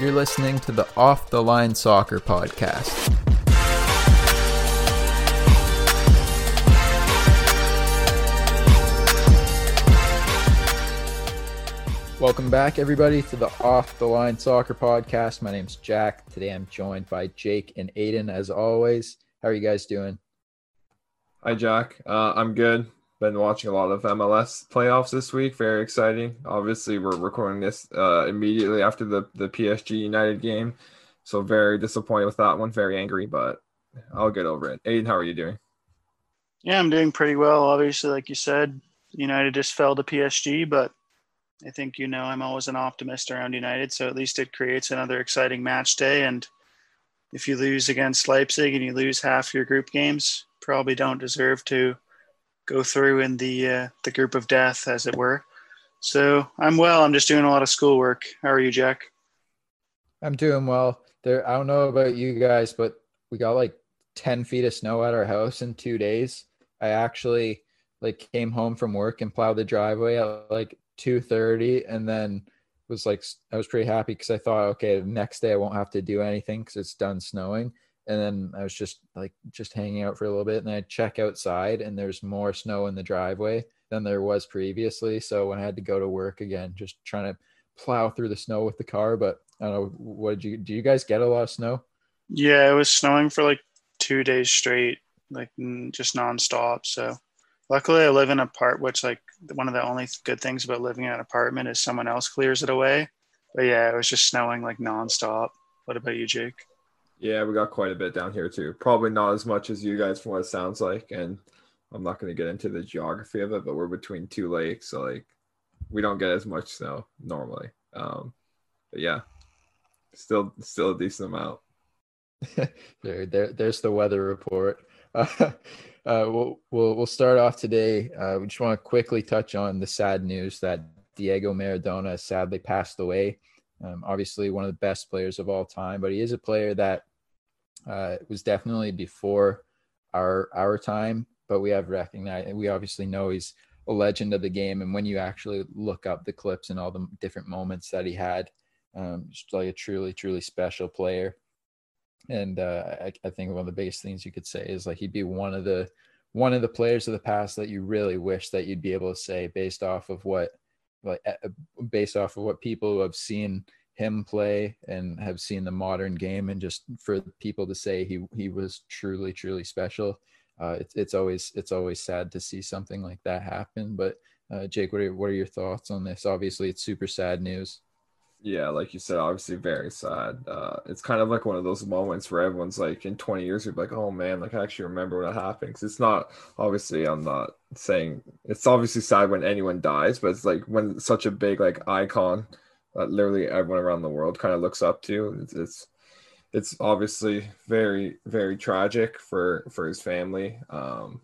You're listening to the Off the Line Soccer Podcast. Welcome back, everybody, to the Off the Line Soccer Podcast. My name's Jack. Today I'm joined by Jake and Aiden, as always. How are you guys doing? Hi, Jack. Uh, I'm good. Been watching a lot of MLS playoffs this week. Very exciting. Obviously, we're recording this uh, immediately after the, the PSG United game. So, very disappointed with that one. Very angry, but I'll get over it. Aiden, how are you doing? Yeah, I'm doing pretty well. Obviously, like you said, United just fell to PSG, but I think you know I'm always an optimist around United, so at least it creates another exciting match day. And if you lose against Leipzig and you lose half your group games, probably don't deserve to go through in the uh, the group of death, as it were. So I'm well. I'm just doing a lot of schoolwork. How are you, Jack? I'm doing well. There, I don't know about you guys, but we got like 10 feet of snow at our house in two days. I actually like came home from work and plowed the driveway at like 2:30 and then was like I was pretty happy because I thought okay the next day I won't have to do anything because it's done snowing and then I was just like just hanging out for a little bit and I check outside and there's more snow in the driveway than there was previously so when I had to go to work again just trying to plow through the snow with the car but I don't know what did you do you guys get a lot of snow Yeah, it was snowing for like two days straight, like just nonstop. So luckily, I live in a part which like one of the only good things about living in an apartment is someone else clears it away. But yeah, it was just snowing like nonstop. What about you, Jake? Yeah, we got quite a bit down here too. Probably not as much as you guys from what it sounds like. And I'm not going to get into the geography of it, but we're between two lakes. So, like, we don't get as much snow normally. Um, but yeah, still, still a decent amount. there, there, there's the weather report. Uh, uh, we'll, we'll, we'll start off today. Uh, we just want to quickly touch on the sad news that Diego Maradona sadly passed away. Um, obviously, one of the best players of all time, but he is a player that uh, it was definitely before our our time. But we have recognized, we obviously know he's a legend of the game. And when you actually look up the clips and all the different moments that he had, um, just like a truly, truly special player and uh, I, I, think one of the biggest things you could say is like he'd be one of the one of the players of the past that you really wish that you'd be able to say based off of what like based off of what people have seen him play and have seen the modern game and just for people to say he he was truly truly special uh, it's it's always it's always sad to see something like that happen but uh, Jake what are what are your thoughts on this obviously it's super sad news yeah, like you said, obviously very sad. Uh, it's kind of like one of those moments where everyone's like, in 20 years, you're like, oh man, like I actually remember what happened. Cause it's not obviously, I'm not saying it's obviously sad when anyone dies, but it's like when such a big like icon that literally everyone around the world kind of looks up to. It's, it's, it's obviously very, very tragic for for his family. Um,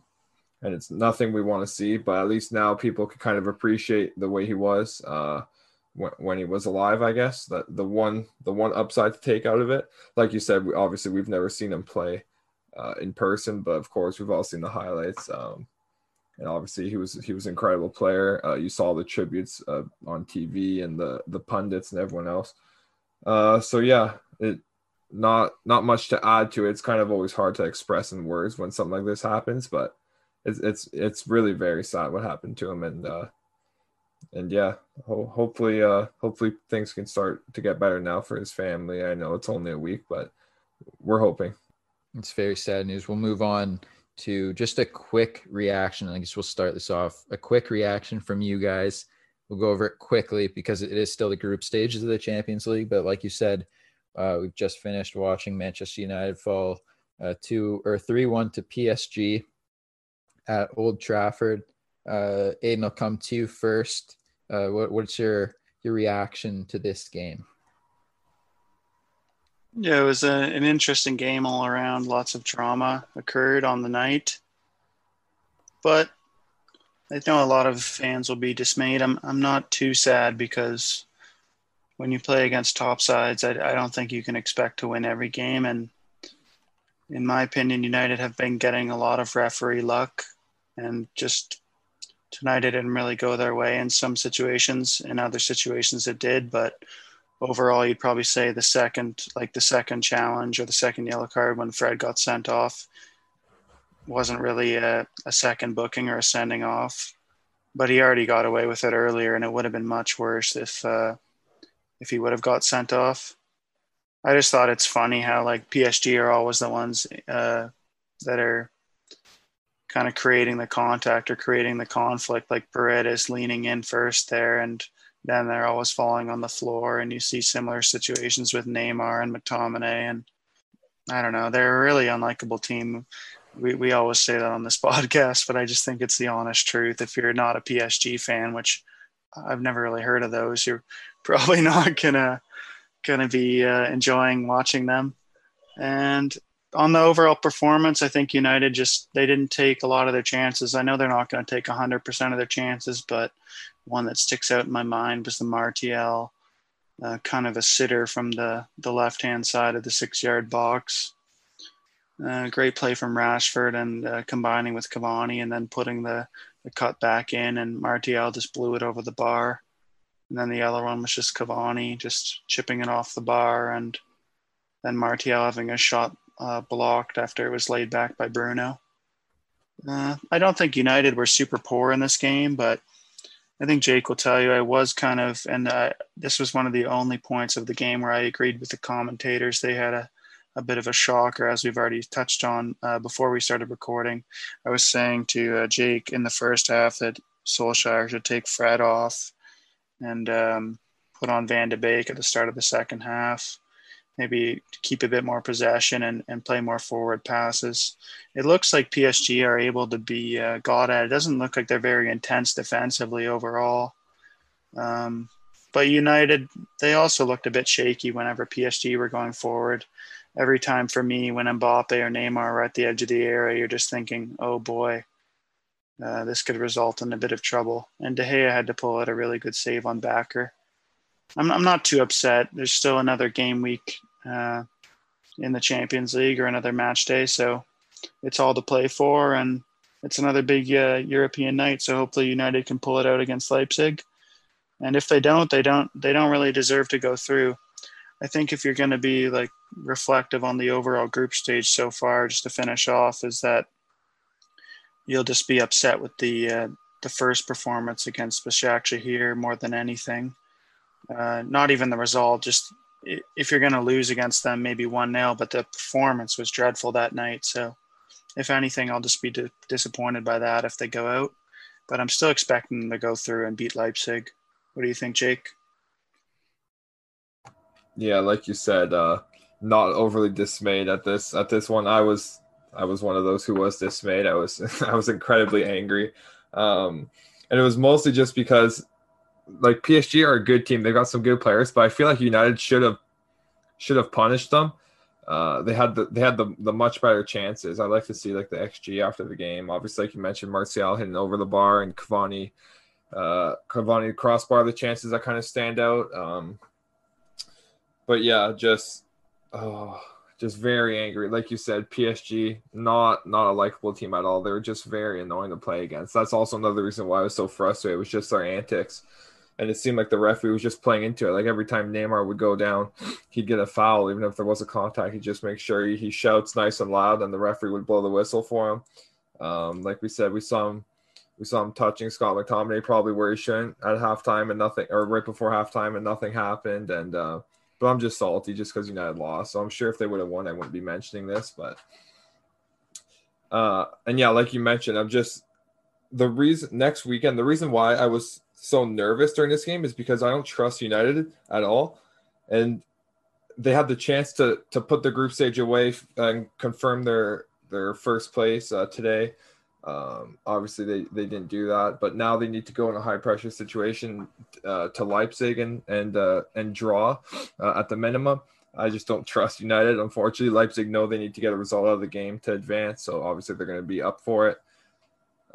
and it's nothing we want to see, but at least now people can kind of appreciate the way he was. Uh, when, he was alive, I guess. That the one the one upside to take out of it, like you said, we, obviously we've never seen him play uh, in person, but of course we've all seen the highlights. Um, and obviously he was he was an incredible player. Uh, you saw the tributes uh, on TV and the the pundits and everyone else. Uh, so yeah, it not not much to add to it. It's kind of always hard to express in words when something like this happens, but it's it's it's really very sad what happened to him, and uh, and yeah, ho- hopefully, uh, hopefully things can start to get better now for his family. I know it's only a week, but we're hoping. It's very sad news. We'll move on to just a quick reaction. I guess we'll start this off. A quick reaction from you guys. We'll go over it quickly because it is still the group stages of the Champions League. But like you said, uh, we've just finished watching Manchester United fall uh, two or three one to PSG at Old Trafford. Uh, Aiden, I'll come to you first. Uh, what, what's your your reaction to this game? Yeah, it was a, an interesting game all around. Lots of drama occurred on the night, but I know a lot of fans will be dismayed. I'm I'm not too sad because when you play against top sides, I, I don't think you can expect to win every game. And in my opinion, United have been getting a lot of referee luck and just tonight it didn't really go their way in some situations in other situations it did but overall, you'd probably say the second, like the second challenge or the second yellow card when Fred got sent off, wasn't really a, a second booking or a sending off. But he already got away with it earlier, and it would have been much worse if uh, if he would have got sent off. I just thought it's funny how like PSG are always the ones uh, that are kind of creating the contact or creating the conflict. Like Paredes leaning in first there, and then they're always falling on the floor. And you see similar situations with Neymar and McTominay. And I don't know, they're a really unlikable team. We, we always say that on this podcast, but I just think it's the honest truth. If you're not a PSG fan, which I've never really heard of those, you're probably not gonna gonna be uh, enjoying watching them. And on the overall performance, I think United just they didn't take a lot of their chances. I know they're not going to take 100% of their chances, but one that sticks out in my mind was the Martial, uh, kind of a sitter from the the left hand side of the six yard box. Uh, great play from Rashford and uh, combining with Cavani and then putting the, the cut back in, and Martial just blew it over the bar. And then the other one was just Cavani just chipping it off the bar, and then Martial having a shot uh, blocked after it was laid back by Bruno. Uh, I don't think United were super poor in this game, but I think Jake will tell you I was kind of, and uh, this was one of the only points of the game where I agreed with the commentators. They had a, a bit of a shocker, as we've already touched on uh, before we started recording. I was saying to uh, Jake in the first half that Solskjaer should take Fred off and um, put on Van de Beek at the start of the second half maybe keep a bit more possession and, and play more forward passes. It looks like PSG are able to be uh, got at. It doesn't look like they're very intense defensively overall. Um, but United, they also looked a bit shaky whenever PSG were going forward. Every time for me, when Mbappe or Neymar are at the edge of the area, you're just thinking, oh boy, uh, this could result in a bit of trouble. And De Gea had to pull out a really good save on Bakker. I'm, I'm not too upset. There's still another game week uh, in the Champions League or another match day. So it's all to play for, and it's another big uh, European night. So hopefully United can pull it out against Leipzig. And if they don't, they don't they don't really deserve to go through. I think if you're going to be like reflective on the overall group stage so far, just to finish off, is that you'll just be upset with the uh, the first performance against Başakşehir more than anything. Uh, not even the result, just if you're going to lose against them, maybe 1 0, but the performance was dreadful that night. So, if anything, I'll just be d- disappointed by that if they go out. But I'm still expecting them to go through and beat Leipzig. What do you think, Jake? Yeah, like you said, uh, not overly dismayed at this at this one. I was I was one of those who was dismayed. I was I was incredibly angry, um, and it was mostly just because like PSG are a good team. They've got some good players, but I feel like United should have should have punished them. Uh, they had the they had the, the much better chances. I like to see like the XG after the game. Obviously, like you mentioned, Martial hitting over the bar and Cavani, uh, Cavani crossbar. The chances that kind of stand out. Um, but yeah, just oh, just very angry. Like you said, PSG not not a likable team at all. They were just very annoying to play against. That's also another reason why I was so frustrated. It was just their antics and it seemed like the referee was just playing into it. Like every time Neymar would go down, he'd get a foul, even if there was a contact. He'd just make sure he, he shouts nice and loud, and the referee would blow the whistle for him. Um, like we said, we saw him, we saw him touching Scott McTominay probably where he shouldn't at halftime, and nothing, or right before halftime, and nothing happened. And uh, but I'm just salty just because United lost. So I'm sure if they would have won, I wouldn't be mentioning this. But uh, and yeah, like you mentioned, I'm just the reason next weekend. The reason why I was so nervous during this game is because I don't trust United at all, and they had the chance to to put the group stage away and confirm their their first place uh, today. Um, obviously, they, they didn't do that, but now they need to go in a high pressure situation uh, to Leipzig and and uh, and draw uh, at the minimum. I just don't trust United. Unfortunately, Leipzig know they need to get a result out of the game to advance, so obviously they're going to be up for it.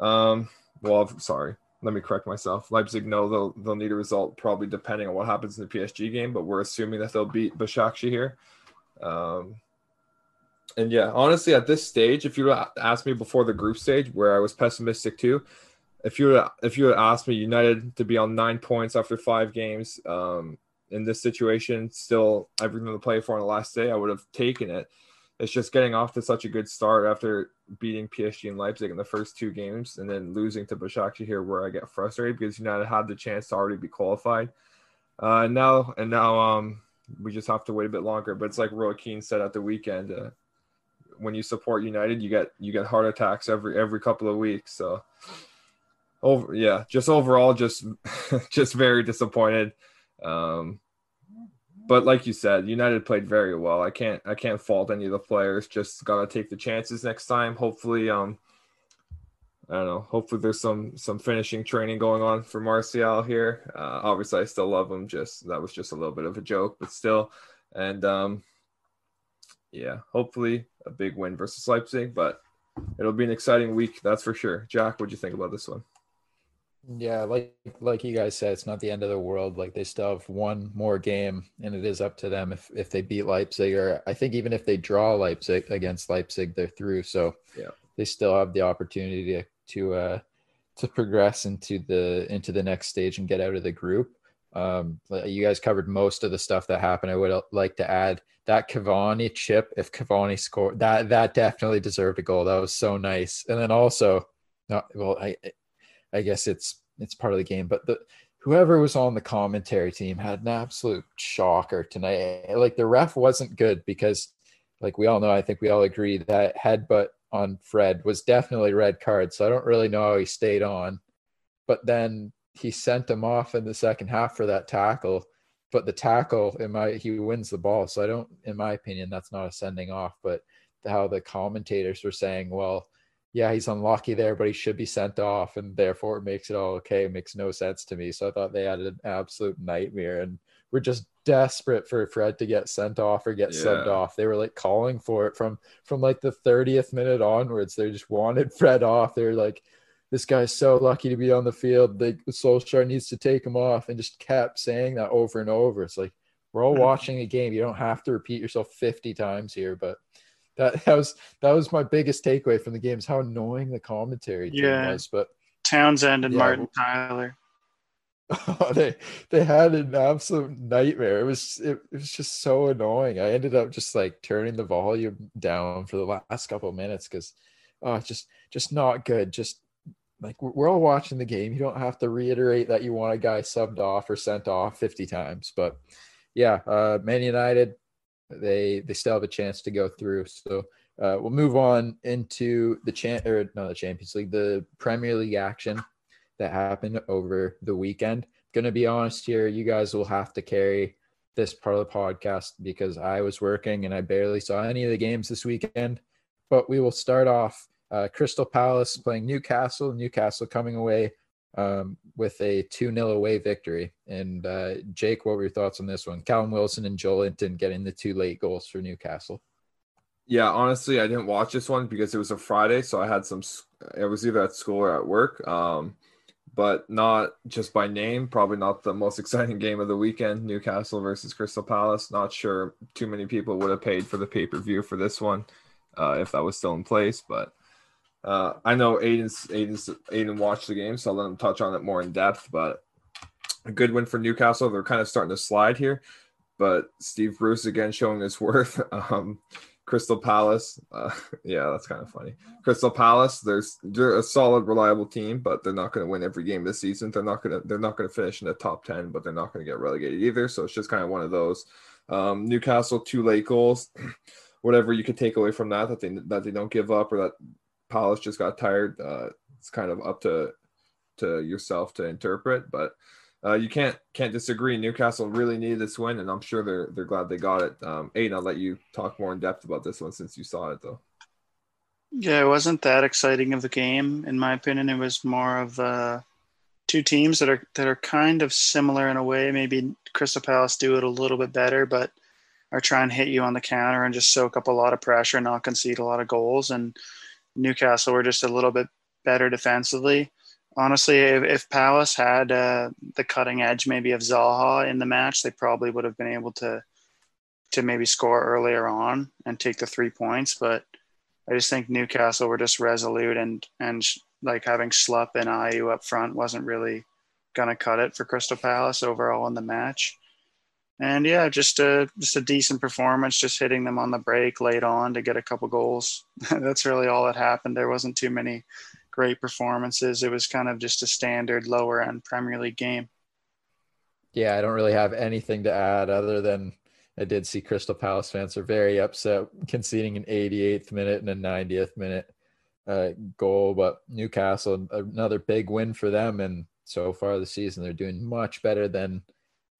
Um, well, sorry, let me correct myself. Leipzig know they'll they'll need a result probably depending on what happens in the PSG game, but we're assuming that they'll beat Başakşehir here. Um, and yeah, honestly, at this stage, if you asked me before the group stage, where I was pessimistic too, if you if you would ask me United to be on nine points after five games, um, in this situation, still everything to play for on the last day, I would have taken it. It's just getting off to such a good start after beating PSG and Leipzig in the first two games and then losing to Başakşehir here where I get frustrated because United had the chance to already be qualified. Uh, now and now um we just have to wait a bit longer. But it's like Roy Keane said at the weekend, uh, when you support United, you get you get heart attacks every every couple of weeks. So over yeah, just overall just just very disappointed. Um, but like you said, United played very well. I can't I can't fault any of the players. Just gotta take the chances next time. Hopefully, um, I don't know. Hopefully, there's some some finishing training going on for Martial here. Uh, obviously, I still love him. Just that was just a little bit of a joke, but still. And um, yeah, hopefully a big win versus Leipzig. But it'll be an exciting week, that's for sure. Jack, what'd you think about this one? Yeah, like like you guys said, it's not the end of the world. Like they still have one more game, and it is up to them if if they beat Leipzig, or I think even if they draw Leipzig against Leipzig, they're through. So yeah, they still have the opportunity to to uh to progress into the into the next stage and get out of the group. Um, you guys covered most of the stuff that happened. I would like to add that Cavani chip. If Cavani scored that, that definitely deserved a goal. That was so nice. And then also, not well, I I guess it's it's part of the game. But the whoever was on the commentary team had an absolute shocker tonight. Like the ref wasn't good because, like we all know, I think we all agree that headbutt on Fred was definitely red card. So I don't really know how he stayed on. But then he sent him off in the second half for that tackle. But the tackle, in my he wins the ball. So I don't, in my opinion, that's not a sending off. But how the commentators were saying, well, yeah, he's unlucky there, but he should be sent off, and therefore it makes it all okay. It makes no sense to me. So I thought they had an absolute nightmare, and we're just desperate for Fred to get sent off or get yeah. subbed off. They were like calling for it from from like the 30th minute onwards. They just wanted Fred off. They're like, this guy's so lucky to be on the field. The Solskjaer needs to take him off, and just kept saying that over and over. It's like we're all watching a game. You don't have to repeat yourself 50 times here, but that, that was that was my biggest takeaway from the game is how annoying the commentary yeah. was. But Townsend and yeah, Martin Tyler. they they had an absolute nightmare. It was it, it, was just so annoying. I ended up just like turning the volume down for the last couple of minutes because oh just just not good. Just like we're all watching the game. You don't have to reiterate that you want a guy subbed off or sent off 50 times. But yeah, uh Man United they they still have a chance to go through. So uh, we'll move on into the champ or no the Champions League, the Premier League action that happened over the weekend. To be honest here, you guys will have to carry this part of the podcast because I was working and I barely saw any of the games this weekend. But we will start off uh, Crystal Palace playing Newcastle. Newcastle coming away um, with a 2 0 away victory. And uh, Jake, what were your thoughts on this one? Callum Wilson and Joelinton getting the two late goals for Newcastle. Yeah, honestly, I didn't watch this one because it was a Friday, so I had some. It was either at school or at work, um, but not just by name. Probably not the most exciting game of the weekend. Newcastle versus Crystal Palace. Not sure too many people would have paid for the pay per view for this one uh, if that was still in place, but uh, I know Aiden's Aiden's Aiden watched the game, so I'll let him touch on it more in depth. But a good win for Newcastle. They're kind of starting to slide here, but Steve Bruce again showing his worth. Um, Crystal Palace, uh, yeah, that's kind of funny. Crystal Palace, there's they're a solid, reliable team, but they're not going to win every game this season. They're not going to they're not going to finish in the top ten, but they're not going to get relegated either. So it's just kind of one of those. Um, Newcastle two late goals. Whatever you could take away from that, that they that they don't give up or that Palace just got tired. Uh, it's kind of up to to yourself to interpret, but uh, you can't can't disagree. Newcastle really needed this win, and I'm sure they're they're glad they got it. Um, Aiden, I'll let you talk more in depth about this one since you saw it though. Yeah, it wasn't that exciting of a game, in my opinion. It was more of uh, two teams that are that are kind of similar in a way. Maybe Crystal Palace do it a little bit better, but are trying to hit you on the counter and just soak up a lot of pressure and not concede a lot of goals. And Newcastle were just a little bit better defensively. Honestly, if, if Palace had uh, the cutting edge maybe of Zaha in the match, they probably would have been able to to maybe score earlier on and take the three points. But I just think Newcastle were just resolute and and like having Schlupp and Ayew up front wasn't really gonna cut it for Crystal Palace overall in the match. And yeah, just a just a decent performance, just hitting them on the break late on to get a couple goals. That's really all that happened. There wasn't too many great performances. It was kind of just a standard lower end Premier League game. Yeah, I don't really have anything to add other than I did see Crystal Palace fans are very upset conceding an 88th minute and a 90th minute uh, goal. But Newcastle, another big win for them. And so far the season, they're doing much better than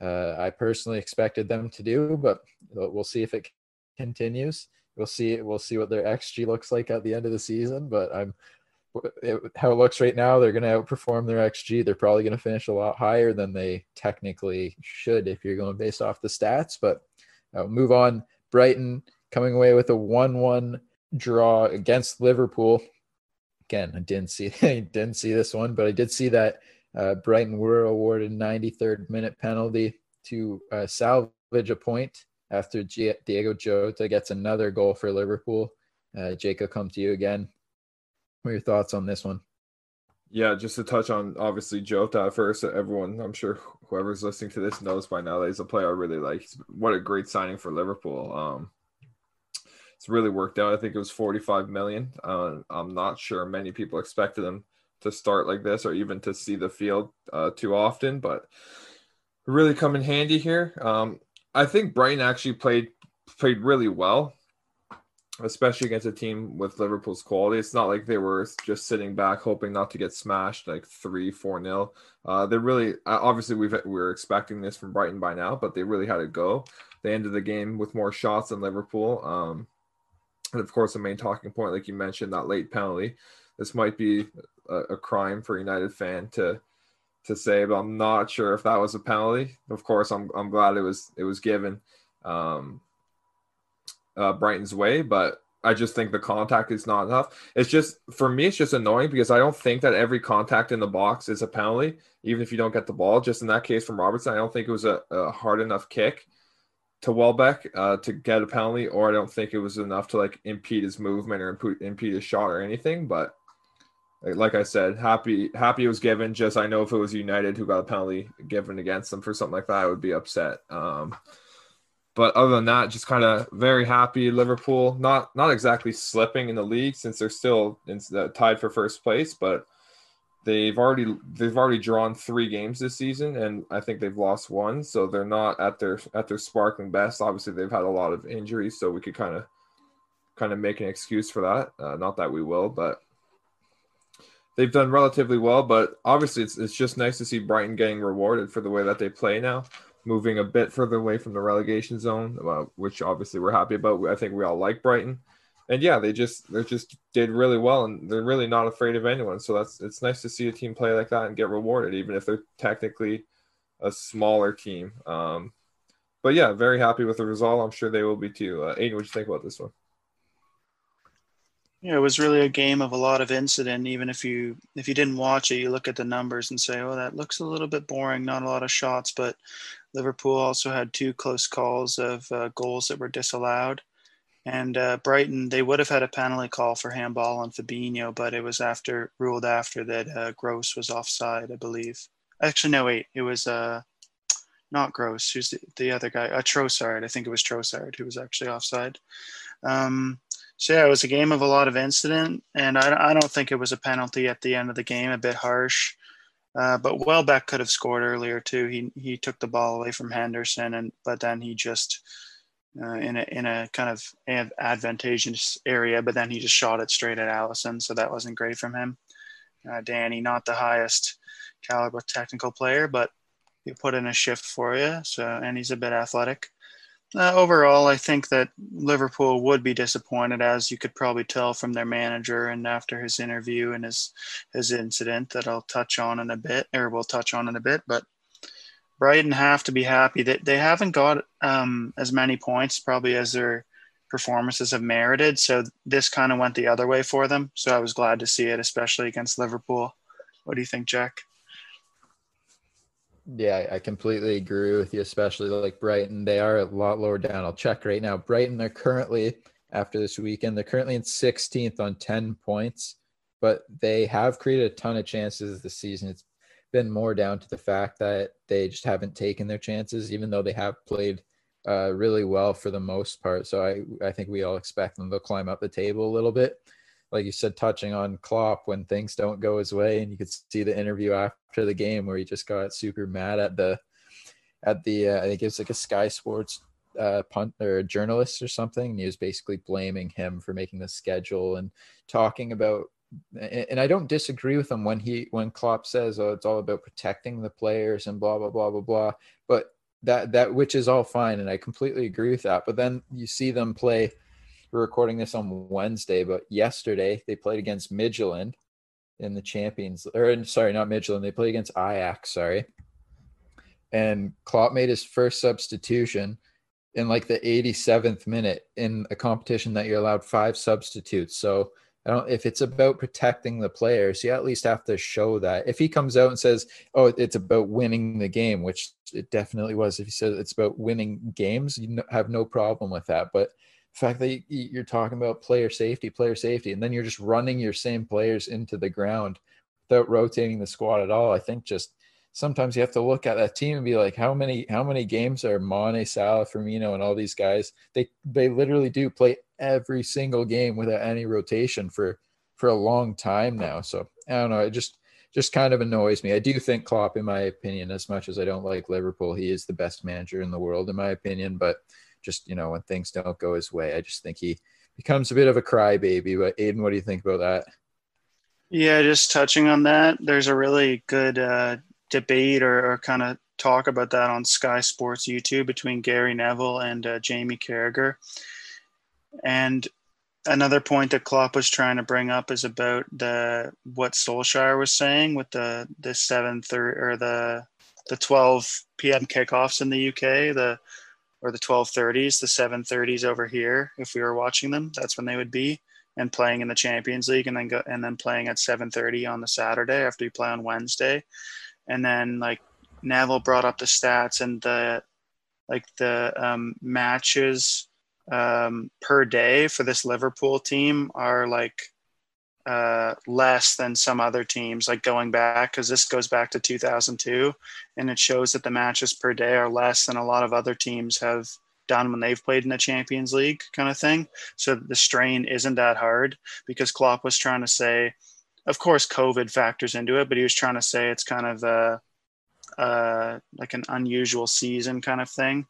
uh, I personally expected them to do. But we'll see if it continues. We'll see. We'll see what their xG looks like at the end of the season. But I'm it, how it looks right now, they're going to outperform their XG. They're probably going to finish a lot higher than they technically should if you're going based off the stats. But uh, move on. Brighton coming away with a 1 1 draw against Liverpool. Again, I didn't see I didn't see this one, but I did see that uh, Brighton were awarded 93rd minute penalty to uh, salvage a point after G- Diego Jota gets another goal for Liverpool. Uh, Jacob, come to you again. What are your thoughts on this one? Yeah, just to touch on obviously Jota first. Everyone, I'm sure whoever's listening to this knows by now that he's a player I really like. What a great signing for Liverpool. Um, it's really worked out. I think it was 45 million. Uh, I'm not sure many people expected him to start like this or even to see the field uh, too often, but really come in handy here. Um, I think Brighton actually played played really well especially against a team with Liverpool's quality. It's not like they were just sitting back hoping not to get smashed like three, four nil. Uh, they really, uh, obviously, we've we are expecting this from Brighton by now, but they really had to go. They ended the game with more shots than Liverpool. Um, and of course, the main talking point, like you mentioned, that late penalty. This might be a, a crime for a United fan to to say, but I'm not sure if that was a penalty. Of course, I'm I'm glad it was it was given. Um, uh, Brighton's way, but I just think the contact is not enough. It's just for me, it's just annoying because I don't think that every contact in the box is a penalty, even if you don't get the ball. Just in that case from Robertson, I don't think it was a, a hard enough kick to Welbeck uh, to get a penalty, or I don't think it was enough to like impede his movement or impede, impede his shot or anything. But like I said, happy happy it was given. Just I know if it was United who got a penalty given against them for something like that, I would be upset. Um, but other than that, just kind of very happy. Liverpool not not exactly slipping in the league since they're still in, uh, tied for first place, but they've already they've already drawn three games this season, and I think they've lost one, so they're not at their at their sparkling best. Obviously, they've had a lot of injuries, so we could kind of kind of make an excuse for that. Uh, not that we will, but they've done relatively well. But obviously, it's it's just nice to see Brighton getting rewarded for the way that they play now moving a bit further away from the relegation zone, uh, which obviously we're happy about. I think we all like Brighton, and yeah, they just they just did really well, and they're really not afraid of anyone. So that's it's nice to see a team play like that and get rewarded, even if they're technically a smaller team. Um, but yeah, very happy with the result. I'm sure they will be too. Uh, Aiden, what do you think about this one? Yeah, it was really a game of a lot of incident. Even if you if you didn't watch it, you look at the numbers and say, "Oh, that looks a little bit boring. Not a lot of shots." But Liverpool also had two close calls of uh, goals that were disallowed. And uh, Brighton, they would have had a penalty call for handball on Fabinho, but it was after ruled after that uh, Gross was offside, I believe. Actually, no, wait, it was uh, not Gross. Who's the, the other guy? Uh, Trossard. I think it was Trossard who was actually offside. Um, so yeah, it was a game of a lot of incident, and I, I don't think it was a penalty at the end of the game. A bit harsh. Uh, but Welbeck could have scored earlier too. He he took the ball away from Henderson, and but then he just uh, in a in a kind of advantageous area, but then he just shot it straight at Alisson. so that wasn't great from him. Uh, Danny, not the highest caliber technical player, but he put in a shift for you. So and he's a bit athletic. Uh, overall, I think that Liverpool would be disappointed, as you could probably tell from their manager and after his interview and his his incident that I'll touch on in a bit, or we'll touch on in a bit. But Brighton have to be happy that they haven't got um, as many points probably as their performances have merited. So this kind of went the other way for them. So I was glad to see it, especially against Liverpool. What do you think, Jack? Yeah, I completely agree with you, especially like Brighton. They are a lot lower down. I'll check right now. Brighton they're currently, after this weekend, they're currently in 16th on 10 points, but they have created a ton of chances this season. It's been more down to the fact that they just haven't taken their chances, even though they have played uh, really well for the most part. So I, I think we all expect them to climb up the table a little bit. Like you said, touching on Klopp when things don't go his way, and you could see the interview after the game where he just got super mad at the at the uh, I think it was like a Sky Sports uh, punt or journalist or something. And he was basically blaming him for making the schedule and talking about and I don't disagree with him when he when Klopp says, "Oh, it's all about protecting the players and blah blah blah blah blah." But that that which is all fine, and I completely agree with that. But then you see them play. We're recording this on Wednesday, but yesterday they played against Midland in the Champions, or in, sorry, not Midland. They played against Ajax. Sorry, and Klopp made his first substitution in like the 87th minute in a competition that you're allowed five substitutes. So I don't if it's about protecting the players, you at least have to show that. If he comes out and says, "Oh, it's about winning the game," which it definitely was. If he says it's about winning games, you have no problem with that. But fact that you're talking about player safety, player safety, and then you're just running your same players into the ground without rotating the squad at all, I think just sometimes you have to look at that team and be like, how many how many games are Mane, Salah, Firmino, and all these guys? They they literally do play every single game without any rotation for for a long time now. So I don't know. It just just kind of annoys me. I do think Klopp, in my opinion, as much as I don't like Liverpool, he is the best manager in the world, in my opinion. But just you know, when things don't go his way, I just think he becomes a bit of a crybaby. But Aiden, what do you think about that? Yeah, just touching on that, there's a really good uh, debate or, or kind of talk about that on Sky Sports YouTube between Gary Neville and uh, Jamie Carragher. And another point that Klopp was trying to bring up is about the what Solskjaer was saying with the the seven thirty or the the twelve p.m. kickoffs in the UK, the or the twelve thirties, the seven thirties over here. If we were watching them, that's when they would be and playing in the Champions League, and then go and then playing at seven thirty on the Saturday after you play on Wednesday and then like Neville brought up the stats and the like the um, matches um, per day for this Liverpool team are like uh, less than some other teams. Like going back because this goes back to 2002, and it shows that the matches per day are less than a lot of other teams have done when they've played in the Champions League kind of thing. So the strain isn't that hard because Klopp was trying to say of course covid factors into it but he was trying to say it's kind of a, uh, like an unusual season kind of thing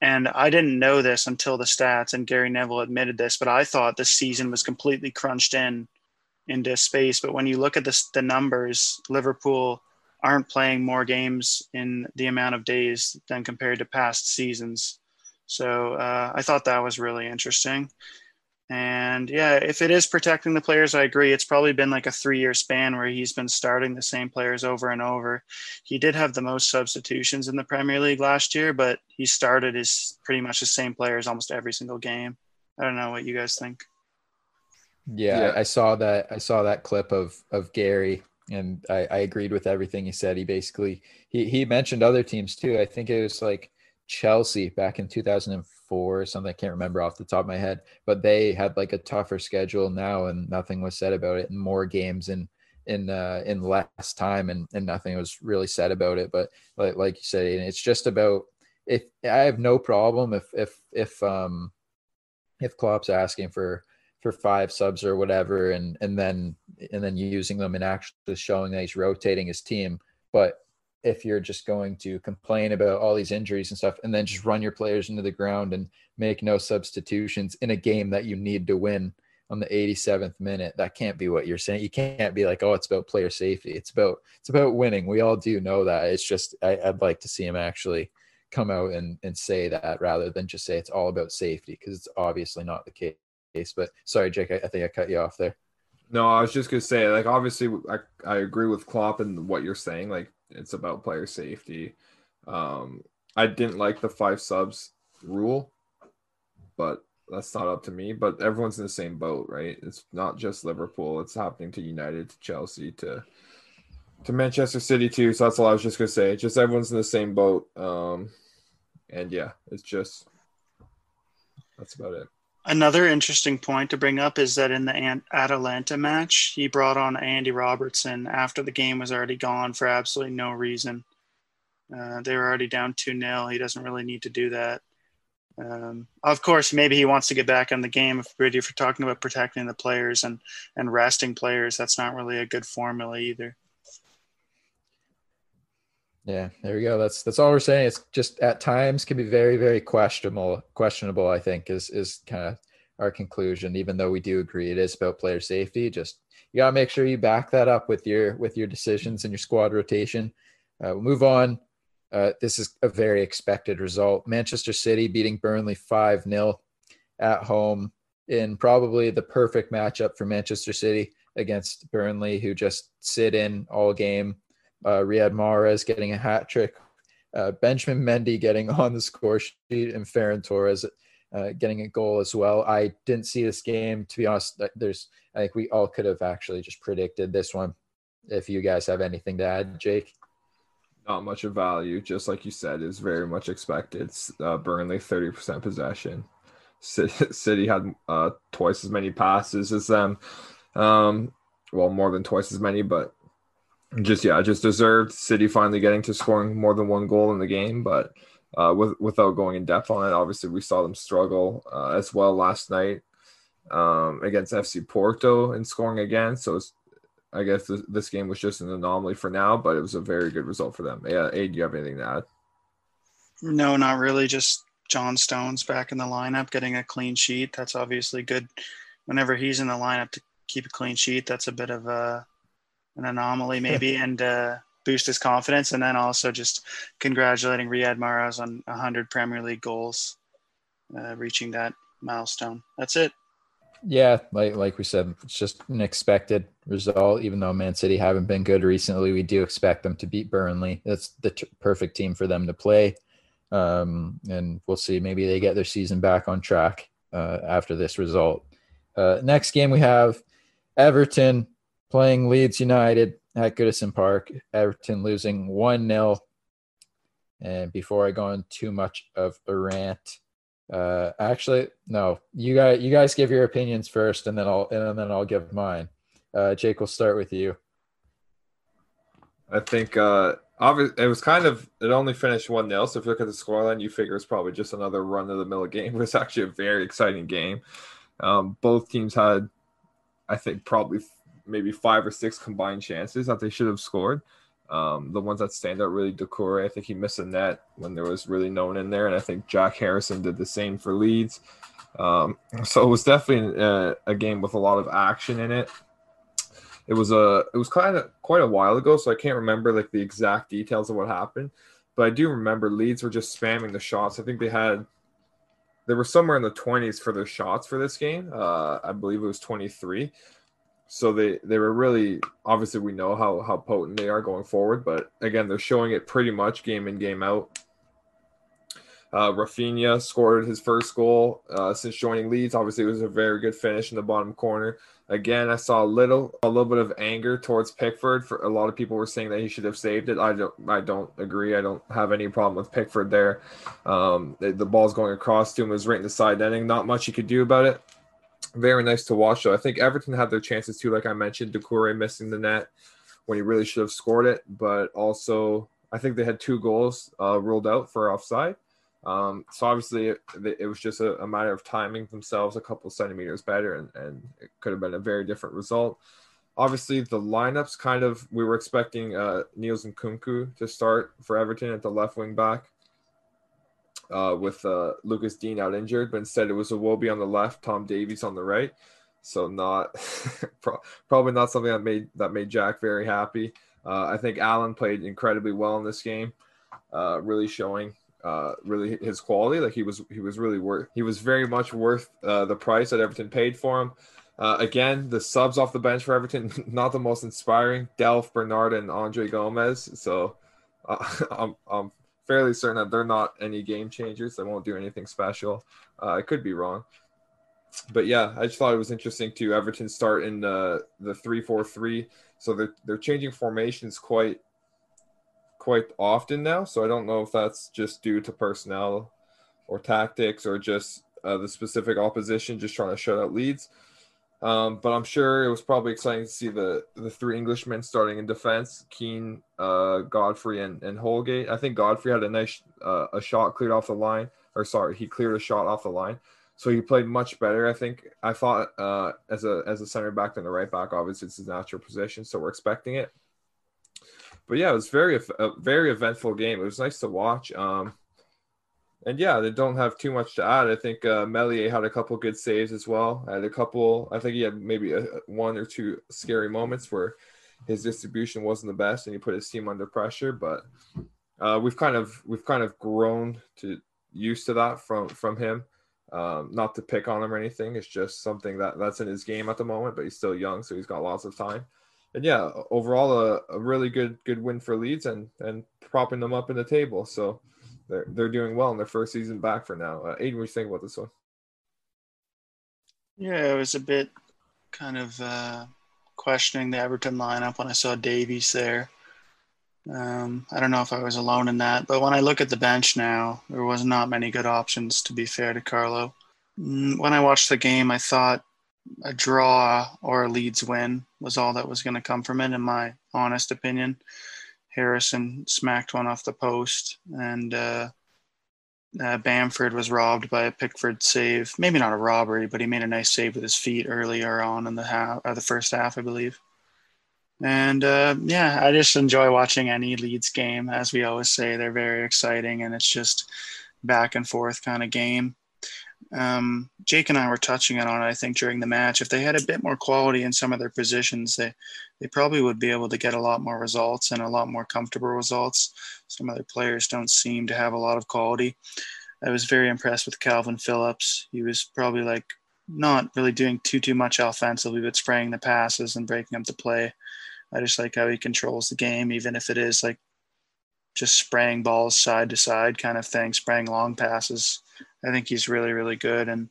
and i didn't know this until the stats and gary neville admitted this but i thought the season was completely crunched in into space but when you look at this, the numbers liverpool aren't playing more games in the amount of days than compared to past seasons so uh, i thought that was really interesting and yeah, if it is protecting the players, I agree. It's probably been like a three year span where he's been starting the same players over and over. He did have the most substitutions in the Premier League last year, but he started his pretty much the same players almost every single game. I don't know what you guys think. Yeah, yeah. I saw that. I saw that clip of of Gary, and I, I agreed with everything he said. He basically he he mentioned other teams too. I think it was like Chelsea back in 2004 or something. I can't remember off the top of my head, but they had like a tougher schedule now, and nothing was said about it. And more games in in uh, in less time, and and nothing was really said about it. But like like you said, it's just about if I have no problem if if if um if Klopp's asking for for five subs or whatever, and and then and then using them and actually showing that he's rotating his team, but if you're just going to complain about all these injuries and stuff and then just run your players into the ground and make no substitutions in a game that you need to win on the 87th minute that can't be what you're saying. You can't be like oh it's about player safety. It's about it's about winning. We all do know that. It's just I, would like to see him actually come out and, and say that rather than just say it's all about safety because it's obviously not the case but sorry jake I, I think i cut you off there no, I was just gonna say, like, obviously, I, I agree with Klopp and what you're saying. Like, it's about player safety. Um, I didn't like the five subs rule, but that's not up to me. But everyone's in the same boat, right? It's not just Liverpool. It's happening to United, to Chelsea, to to Manchester City too. So that's all I was just gonna say. Just everyone's in the same boat. Um, and yeah, it's just that's about it. Another interesting point to bring up is that in the Atalanta match, he brought on Andy Robertson after the game was already gone for absolutely no reason. Uh, they were already down 2 0. He doesn't really need to do that. Um, of course, maybe he wants to get back on the game. If, you're talking about protecting the players and, and resting players, that's not really a good formula either. Yeah, there we go. That's that's all we're saying. It's just at times can be very, very questionable. Questionable, I think, is is kind of our conclusion. Even though we do agree it is about player safety, just you gotta make sure you back that up with your with your decisions and your squad rotation. Uh, we'll move on. Uh, this is a very expected result. Manchester City beating Burnley five 0 at home in probably the perfect matchup for Manchester City against Burnley, who just sit in all game uh, Riyad Mahrez getting a hat trick, uh, Benjamin Mendy getting on the score sheet, and Ferran Torres uh, getting a goal as well. I didn't see this game to be honest. There's, I think we all could have actually just predicted this one. If you guys have anything to add, Jake. Not much of value, just like you said, is very much expected. Uh, Burnley thirty percent possession. City had uh, twice as many passes as them. Um, well, more than twice as many, but just yeah, I just deserved. City finally getting to scoring more than one goal in the game, but uh, with, without going in depth on it, obviously we saw them struggle uh, as well last night um, against FC Porto in scoring again. So I guess this, this, game was just an anomaly for now, but it was a very good result for them. Yeah, Aid, do you have anything to add? No, not really. Just John Stones back in the lineup, getting a clean sheet. That's obviously good. Whenever he's in the lineup to keep a clean sheet, that's a bit of a an anomaly maybe and uh, boost his confidence. And then also just congratulating Riyad Mahrez on 100 Premier League goals, uh, reaching that milestone. That's it. Yeah, like like we said, it's just an expected result. Even though Man City haven't been good recently, we do expect them to beat Burnley. That's the t- perfect team for them to play. Um, and we'll see. Maybe they get their season back on track uh, after this result. Uh, next game we have Everton playing Leeds United at Goodison Park. Everton losing 1 0. And before I go on too much of a rant, uh, actually, no, you guys, you guys give your opinions first, and then I'll and then I'll give mine. Uh, Jake, we'll start with you. I think uh, obviously it was kind of it only finished one 0 So if you look at the scoreline, you figure it's probably just another run of the mill game. It was actually a very exciting game. Um, both teams had, I think, probably maybe five or six combined chances that they should have scored. Um, the ones that stand out really, Doucouré, I think he missed a net when there was really no one in there, and I think Jack Harrison did the same for Leeds. Um, so it was definitely a, a, game with a lot of action in it. It was a it was kind of quite a while ago, so I can't remember like the exact details of what happened, but I do remember Leeds were just spamming the shots. I think they had they were somewhere in the 20s for their shots for this game. Uh, I believe it was 23 so they they were really obviously we know how how potent they are going forward, but again they're showing it pretty much game in game out. Uh, Raphinha scored his first goal uh, since joining Leeds. Obviously, it was a very good finish in the bottom corner. Again, I saw a little a little bit of anger towards Pickford. For a lot of people were saying that he should have saved it. I don't I don't agree. I don't have any problem with Pickford there. Um, the, the ball's going across to him. It was right in the side netting. Not much he could do about it very nice to watch. So I think Everton had their chances too, like I mentioned, Doucouré missing the net when he really should have scored it, but also I think they had two goals uh, ruled out for offside. Um, so obviously it, it was just a, a, matter of timing themselves a couple centimeters better, and, and it could have been a very different result. Obviously, the lineups kind of we were expecting uh, Niels Nkounkou to start for Everton at the left wing back uh, with uh, Lucas Digne out injured, but instead it was Iwobi on the left, Tom Davies on the right. So not probably not something that made that made Jack very happy. Uh, I think Allen played incredibly well in this game, uh, really showing uh, really his quality. Like he was he was really worth he was very much worth uh, the price that Everton paid for him. Again, the subs off the bench for Everton not the most inspiring. Delph, Bernard, and Andre Gomes. So I'm, I'm fairly certain that they're not any game changers. They won't do anything special. Uh, I could be wrong, but yeah, I just thought it was interesting to Everton start in the the three four three. So they're they're changing formations quite quite often now. So I don't know if that's just due to personnel or tactics or just uh, the specific opposition, just trying to shut out Leeds. Um, but I'm sure it was probably exciting to see the the three Englishmen starting in defense: Keane, uh, Godfrey, and, and Holgate. I think Godfrey had a nice uh, a shot cleared off the line, or sorry, he cleared a shot off the line, so he played much better. I think I thought uh, as a as a center back than the right back. Obviously, it's his natural position, so we're expecting it. But yeah, it was very a very eventful game. It was nice to watch. Um, and yeah, they don't have too much to add. I think uh, Meslier had a couple good saves as well. Had a couple. I think he had maybe a, one or two scary moments where his distribution wasn't the best, and he put his team under pressure. But uh, we've kind of we've kind of grown to used to that from from him. Um, not to pick on him or anything. It's just something that that's in his game at the moment. But he's still young, so he's got lots of time. And yeah, overall a, a really good good win for Leeds and and propping them up in the table. So they're they're doing well in their first season back for now. Uh, Aiden, what do you think about this one? Yeah, it was a bit kind of uh, questioning the Everton lineup when I saw Davies there. Um, I don't know if I was alone in that, but when I look at the bench now, there was not many good options. To be fair to Carlo, mm, when I watched the game, I thought a draw or a Leeds win was all that was going to come from it, in my honest opinion. Harrison smacked one off the post, and uh, uh, Bamford was robbed by a Pickford save. Maybe not a robbery, but he made a nice save with his feet earlier on in the half, or the first half, I believe. And uh, yeah, I just enjoy watching any Leeds game. As we always say, they're very exciting, and it's just back and forth kind of game. Um, Jake and I were touching on it, I think, during the match. If they had a bit more quality in some of their positions, they, they probably would be able to get a lot more results and a lot more comfortable results. Some other players don't seem to have a lot of quality. I was very impressed with Kalvin Phillips. He was probably like not really doing too too much offensively, but spraying the passes and breaking up the play. I just like how he controls the game, even if it is like just spraying balls side to side kind of thing, spraying long passes. I think he's really, really good. And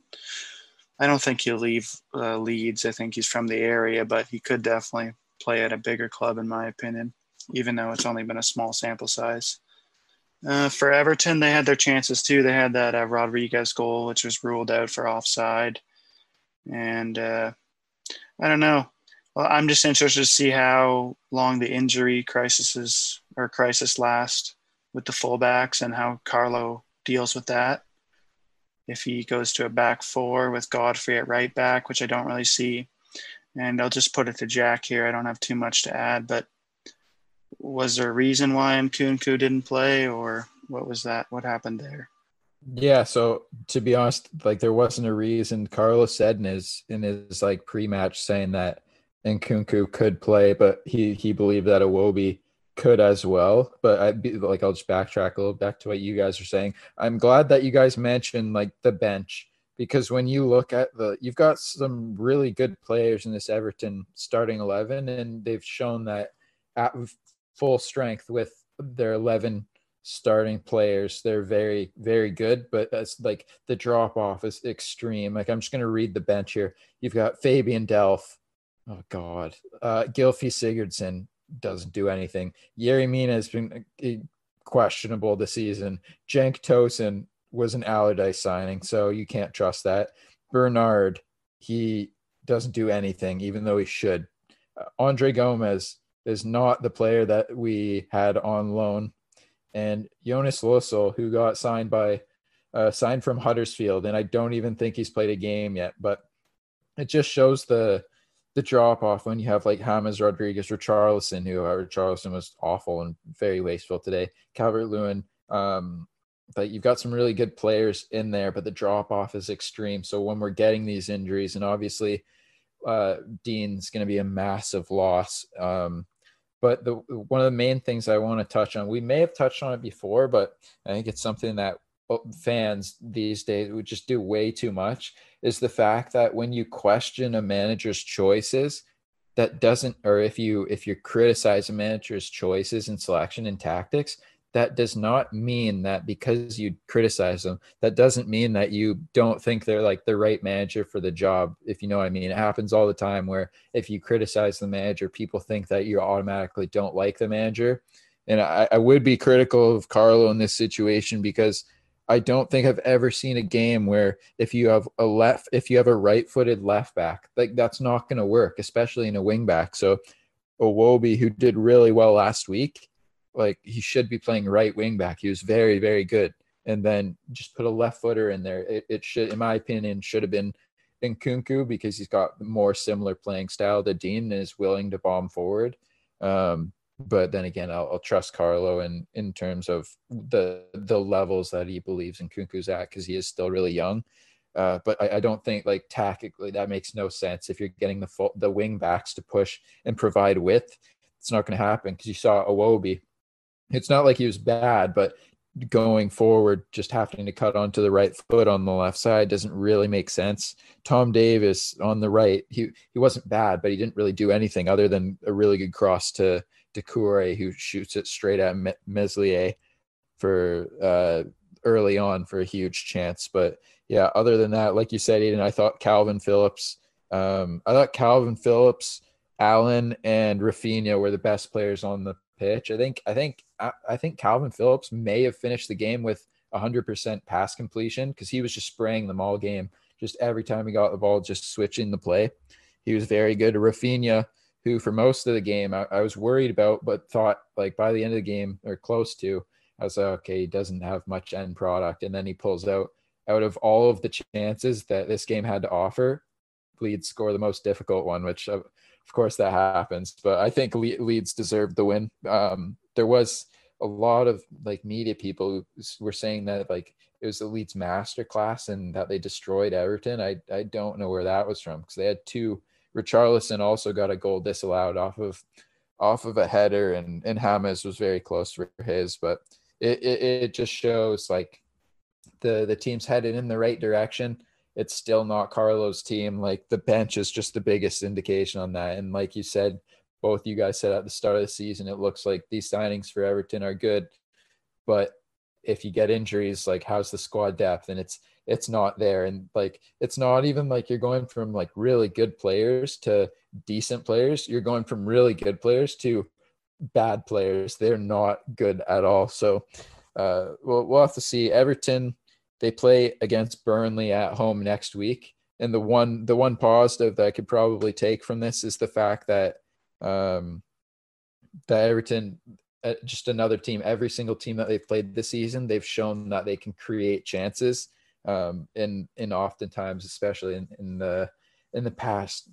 I don't think he'll leave uh, Leeds. I think he's from the area, but he could definitely play at a bigger club, in my opinion, even though it's only been a small sample size. Uh, for Everton, they had their chances too. They had that uh, Rodriguez goal, which was ruled out for offside. And uh, I don't know. Well, I'm just interested to see how long the injury crisis or crisis last with the fullbacks and how Carlo deals with that if he goes to a back four with Godfrey at right back, which I don't really see. And I'll just put it to Jack here. I don't have too much to add, but was there a reason why Nkounkou didn't play, or what was that? What happened there? Yeah, so to be honest, like there wasn't a reason. Carlos said in his in his like pre-match saying that Nkounkou could play, but he he believed that Iwobi could as well. But I be like I'll just backtrack a little back to what you guys are saying. I'm glad that you guys mentioned like the bench because when you look at the you've got some really good players in this Everton starting 11 and they've shown that at full strength with their 11 starting players they're very very good but that's like the drop off is extreme like i'm just going to read the bench here you've got fabian delph oh god uh gylfi sigurdsson doesn't do anything. Yerry Mina has been uh, questionable this season. Cenk Tosun was an Allardyce signing, so you can't trust that. Bernard, he doesn't do anything, even though he should. Uh, Andre Gomes is not the player that we had on loan. And Jonas Lössl, who got signed by uh, signed from Huddersfield, and I don't even think he's played a game yet, but it just shows the the drop off when you have like James Rodriguez or Richarlison, who or Richarlison was awful and very wasteful today. Calvert Lewin, um, but you've got some really good players in there, but the drop off is extreme. So when we're getting these injuries, and obviously uh, Digne's going to be a massive loss. Um, but the one of the main things I want to touch on, we may have touched on it before, but I think it's something that fans these days would just do way too much is the fact that when you question a manager's choices that doesn't or if you if you criticize a manager's choices and selection and tactics that does not mean that because you criticize them that doesn't mean that you don't think they're like the right manager for the job if you know what i mean. It happens all the time where if you criticize the manager people think that you automatically don't like the manager. And i, I would be critical of carlo in this situation because I don't think I've ever seen a game where if you have a left, if you have a right-footed left back, like that's not going to work, especially in a wing back. So Iwobi, who did really well last week, like he should be playing right wing back. He was very, very good. And then just put a left footer in there. It, it should, in my opinion, should have been Nkounkou because he's got more similar playing style to Digne and is willing to bomb forward. Um, but then again, I'll, I'll, trust Carlo in in terms of the the levels that he believes Nkounkou's at because he is still really young. Uh, but I, I, don't think like tactically that makes no sense if you're getting the full, the wing backs to push and provide width. It's not going to happen because you saw Iwobi. It's not like he was bad, but going forward, just having to cut onto the right foot on the left side doesn't really make sense. Tom Davies on the right, he he wasn't bad, but he didn't really do anything other than a really good cross to Doucouré, who shoots it straight at Meslier for uh, early on for a huge chance. But yeah, other than that, like you said, Eden, I thought Kalvin Phillips, um, I thought Kalvin Phillips, Allen, and Raphinha were the best players on the pitch. I think I think I, I think Kalvin Phillips may have finished the game with 100% pass completion because he was just spraying them all game. Just every time he got the ball, just switching the play. He was very good. Raphinha, who for most of the game I, I was worried about, but thought like by the end of the game or close to, I was like, okay, he doesn't have much end product. And then he pulls out out of all of the chances that this game had to offer, Leeds score the most difficult one, which of, of course that happens. But I think Le- Leeds deserved the win. Um, there was a lot of like media people were saying that like it was the Leeds masterclass and that they destroyed Everton. I I don't know where that was from because they had two. Richarlison also got a goal disallowed off of off of a header, and and James was very close for his, but it, it, it just shows like the the team's headed in the right direction. It's still not Carlo's team. Like the bench is just the biggest indication on that. And like you said, both you guys said at the start of the season, it looks like these signings for Everton are good, but if you get injuries, like how's the squad depth? And it's it's not there. And like it's not even like you're going from like really good players to decent players. You're going from really good players to bad players. They're not good at all. So uh, we'll, we'll have to see. Everton, they play against Burnley at home next week. And the one the one positive that I could probably take from this is the fact that um, that Everton, just another team, every single team that they've played this season, they've shown that they can create chances. Um, and and oftentimes, especially in, in the in the past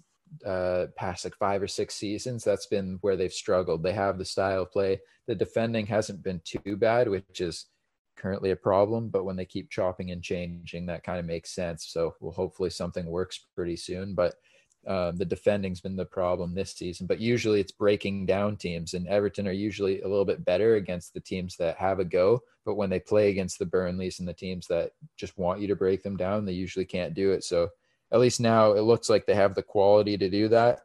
uh, past like five or six seasons, that's been where they've struggled. They have the style of play. The defending hasn't been too bad, which is currently a problem. But when they keep chopping and changing, that kind of makes sense. So well, hopefully something works pretty soon. But uh, the defending's been the problem this season. But usually it's breaking down teams, and Everton are usually a little bit better against the teams that have a go. But when they play against the Burnleys and the teams that just want you to break them down, they usually can't do it. So at least now it looks like they have the quality to do that.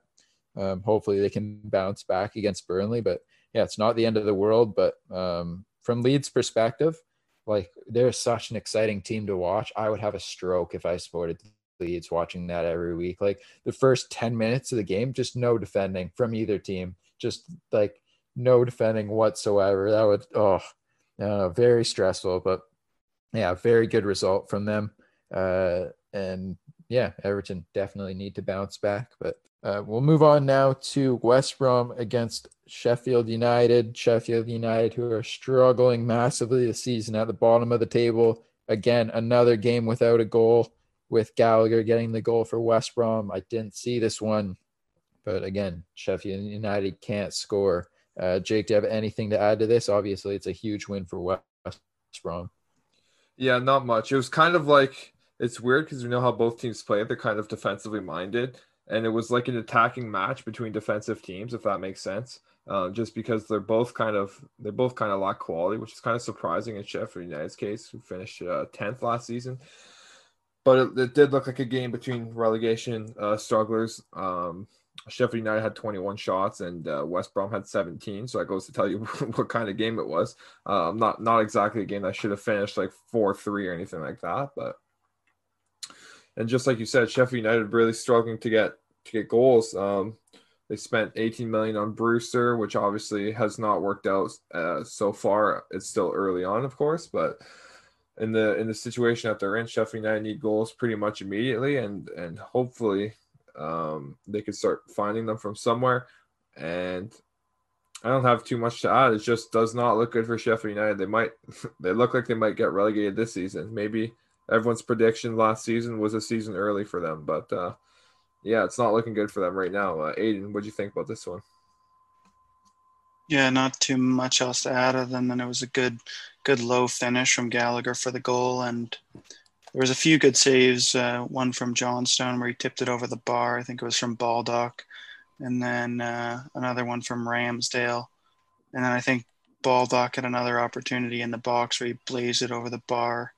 Um, hopefully they can bounce back against Burnley. But yeah, it's not the end of the world. But um, from Leeds' perspective, like they're such an exciting team to watch. I would have a stroke if I supported Leeds watching that every week. Like the first 10 minutes of the game, just no defending from either team. Just like no defending whatsoever. That would, oh, know, very stressful. But yeah, very good result from them. Uh, and yeah, Everton definitely need to bounce back. But uh, we'll move on now to West Brom against Sheffield United. Sheffield United, who are struggling massively this season at the bottom of the table. Again, another game without a goal with Gallagher getting the goal for West Brom. I didn't see this one, but again, Sheffield United can't score. Uh, Jake, do you have anything to add to this? Obviously, it's a huge win for West Brom. Yeah, not much. It was kind of like it's weird because we know how both teams play. They're kind of defensively minded, and it was like an attacking match between defensive teams, if that makes sense. Uh, just because they're both kind of they're both kind of lack quality, which is kind of surprising in Sheffield United's case, who finished uh, tenth last season. But it, it, did look like a game between relegation uh, strugglers. Um, Sheffield United had 21 shots and uh, West Brom had 17. So that goes to tell you what kind of game it was. Um, not not exactly a game that should have finished like four three or anything like that, but and just like you said, Sheffield United really struggling to get to get goals. Um, they spent 18 million on Brewster, which obviously has not worked out uh, so far. It's still early on, of course, but in the in the situation that they're in, Sheffield United need goals pretty much immediately, and and hopefully um, they can start finding them from somewhere. And I don't have too much to add. It just does not look good for Sheffield United. They might they look like they might get relegated this season. Maybe everyone's prediction last season was a season early for them, but uh, yeah, it's not looking good for them right now. Uh, Aiden, what do you think about this one? Yeah, not too much else to add other than it was a good, good low finish from Gallagher for the goal, and there was a few good saves. Uh, one from Johnstone where he tipped it over the bar. I think it was from Baldock, and then uh, another one from Ramsdale, and then I think Baldock had another opportunity in the box where he blazed it over the bar.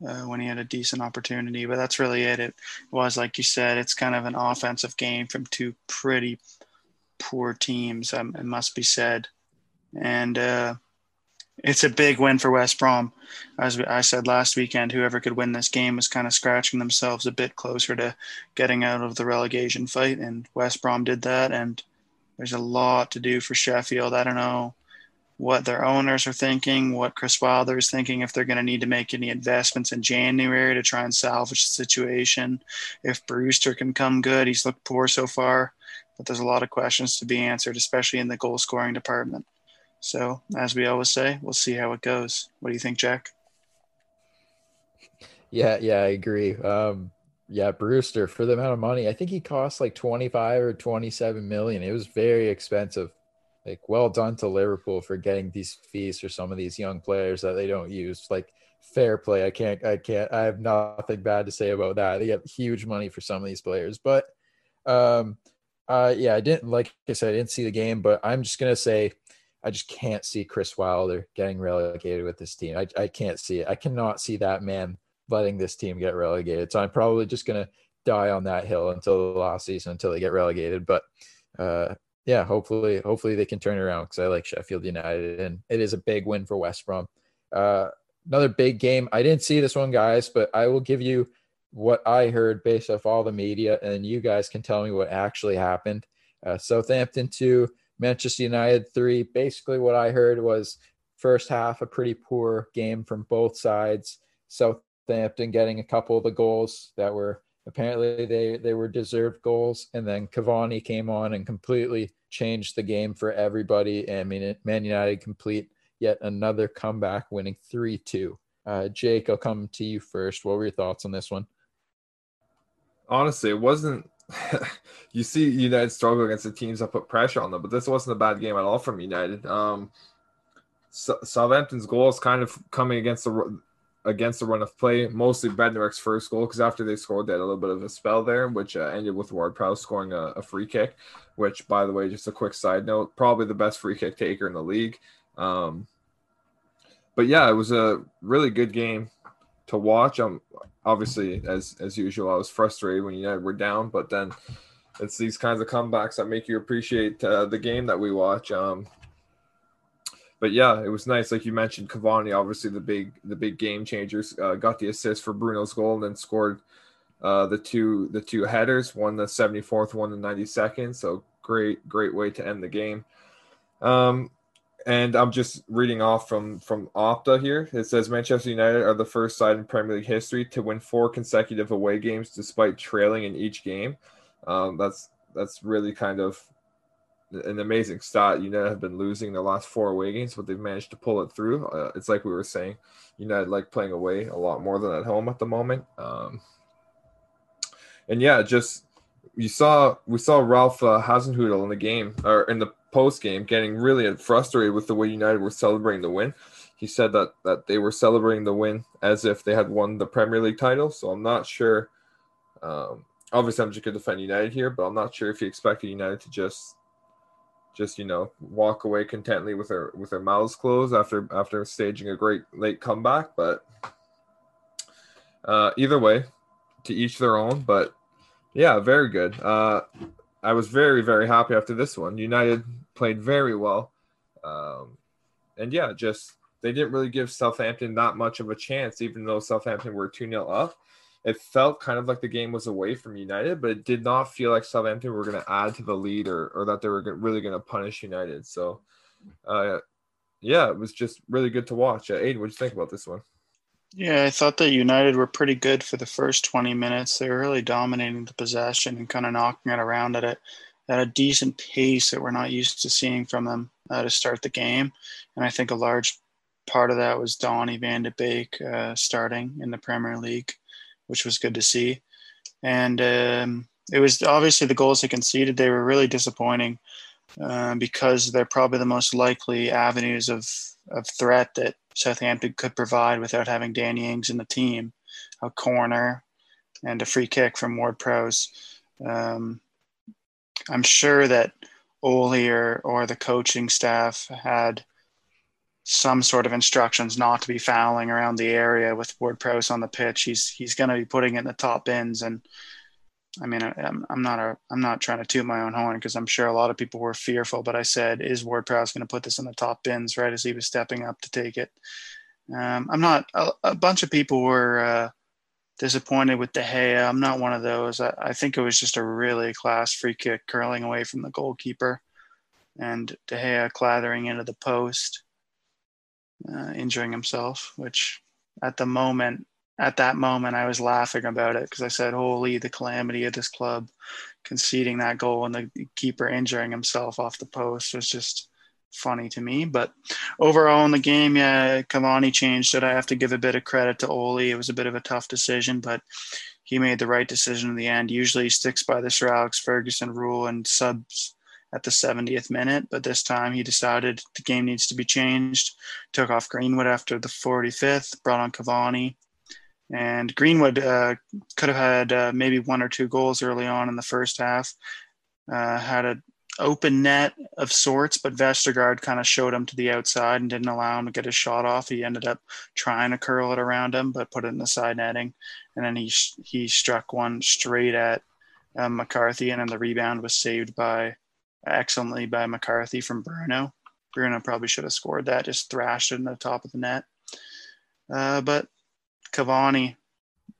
Uh, when he had a decent opportunity, but that's really it. It was like you said, it's kind of an offensive game from two pretty poor teams. Um, it must be said, and uh, it's a big win for West Brom. As I said last weekend, whoever could win this game was kind of scratching themselves a bit closer to getting out of the relegation fight, and West Brom did that. And there's a lot to do for Sheffield. I don't know what their owners are thinking, what Chris Wilder is thinking, if they're going to need to make any investments in January to try and salvage the situation. If Brewster can come good, he's looked poor so far, but there's a lot of questions to be answered, especially in the goal scoring department. So, as we always say, we'll see how it goes. What do you think, Jack? Yeah, yeah, I agree. Um, yeah, Brewster for the amount of money, I think he cost like 25 or 27 million. It was very expensive. Like, well done to Liverpool for getting these fees for some of these young players that they don't use. Like, fair play. I can't, I can't, I have nothing bad to say about that. They get huge money for some of these players, but, um, uh, yeah, I didn't, like I said, I didn't see the game, but I'm just to say, I just can't see Chris Wilder getting relegated with this team. I, I can't see it. I cannot see that man letting this team get relegated. So I'm probably just gonna die on that hill until the last season until they get relegated. But uh, yeah, hopefully, hopefully they can turn around because I like Sheffield United and it is a big win for West Brom. Uh, another big game. I didn't see this one, guys, but I will give you what I heard based off all the media, and you guys can tell me what actually happened. Uh, Southampton two, Manchester United three. Basically, what I heard was first half a pretty poor game from both sides. Southampton getting a couple of the goals that were apparently they they were deserved goals, and then Cavani came on and completely changed the game for everybody. I mean, Man United complete yet another comeback, winning three two. Uh, Jake, I'll come to you first. What were your thoughts on this one? Honestly, it wasn't you see United struggle against the teams that put pressure on them, but this wasn't a bad game at all from United. Um, so, Southampton's goal is kind of coming against the against the run of play, mostly Bednarek's first goal because after they scored, they had a little bit of a spell there, which uh, ended with Ward Prowse scoring a, a, free kick. Which, by the way, just a quick side note, probably the best free kick taker in the league. Um, but yeah, it was a really good game to watch. Um, obviously, as as usual, I was frustrated when United were down, but then it's these kinds of comebacks that make you appreciate uh, the game that we watch. Um, but yeah, it was nice. Like you mentioned, Cavani, obviously the big the big game changers, uh, got the assist for Bruno's goal and then scored uh, the two the two headers, one the 74th, one the 92nd. So great great way to end the game. Um, and I'm just reading off from from Opta here. It says Manchester United are the first side in Premier League history to win four consecutive away games despite trailing in each game. Um, that's that's really kind of an amazing stat. United have been losing their last four away games, but they've managed to pull it through. Uh, it's like we were saying, United like playing away a lot more than at home at the moment. Um, and yeah, just you saw we saw Ralph uh, Hasenhüttl in the game or in the post game getting really frustrated with the way United were celebrating the win. He said that that they were celebrating the win as if they had won the Premier League title. So I'm not sure. Um, obviously, I'm just going to defend United here, but I'm not sure if he expected United to just just you know walk away contently with their with their mouths closed after after staging a great late comeback. But uh, either way, to each their own. But yeah, very good. Uh, I was very, very happy after this one. United played very well. Um, and yeah, just they didn't really give Southampton that much of a chance, even though Southampton were 2 0 up. It felt kind of like the game was away from United, but it did not feel like Southampton were going to add to the lead or, or that they were really going to punish United. So, uh, yeah, it was just really good to watch. Uh, Aiden, what do you think about this one? Yeah, I thought that United were pretty good for the first 20 minutes. They were really dominating the possession and kind of knocking it around at a, at a decent pace that we're not used to seeing from them uh, to start the game. And I think a large part of that was Donny van de Beek uh, starting in the Premier League, which was good to see. And um, it was obviously the goals they conceded, they were really disappointing uh, because they're probably the most likely avenues of, of threat that Southampton could provide without having Danny Ings in the team. A corner and a free kick from Ward Prowse. Um, I'm sure that Ole or, or the coaching staff had some sort of instructions not to be fouling around the area with Ward Prowse on the pitch. He's he's going to be putting it in the top bins, and I mean, I, am I'm not a I'm not trying to toot my own horn because I'm sure a lot of people were fearful. But I said, is Ward Prowse going to put this in the top bins right as he was stepping up to take it? Um, I'm not. A, a, bunch of people were uh, disappointed with De Gea. I'm not one of those. I, I, think it was just a really class free kick curling away from the goalkeeper, and De Gea clattering into the post, uh, injuring himself. Which, at the moment, at that moment I was laughing about it because I said, "Holy, the calamity of this club conceding that goal and the keeper injuring himself off the post was just funny to me." But overall in the game, yeah, Cavani changed it. I have to give a bit of credit to Ole. It was a bit of a tough decision, but he made the right decision in the end. Usually he sticks by the Sir Alex Ferguson rule and subs at the 70th minute, but this time he decided the game needs to be changed. Took off Greenwood after the 45th, brought on Cavani and Greenwood uh, could have had uh, maybe one or two goals early on in the first half. Uh, had an open net of sorts, but Vestergaard kind of showed him to the outside and didn't allow him to get his shot off. He ended up trying to curl it around him, but put it in the side netting, and then he he struck one straight at um, McCarthy, and then the rebound was saved by excellently by McCarthy from Bruno. Bruno probably should have scored that, just thrashed it in the top of the net. Uh, but Cavani,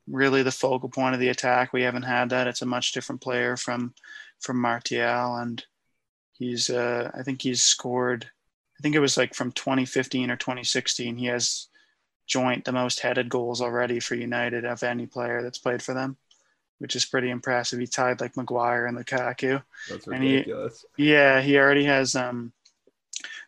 really the focal point of the attack. We haven't had that. It's a much different player from from Martial, and he's uh, I think he's scored. I think it was like from 2015 or 2016. He has joint the most headed goals already for United of any player that's played for them, which is pretty impressive. He tied like Maguire and Lukaku. That's ridiculous. And he, yeah, he already has um,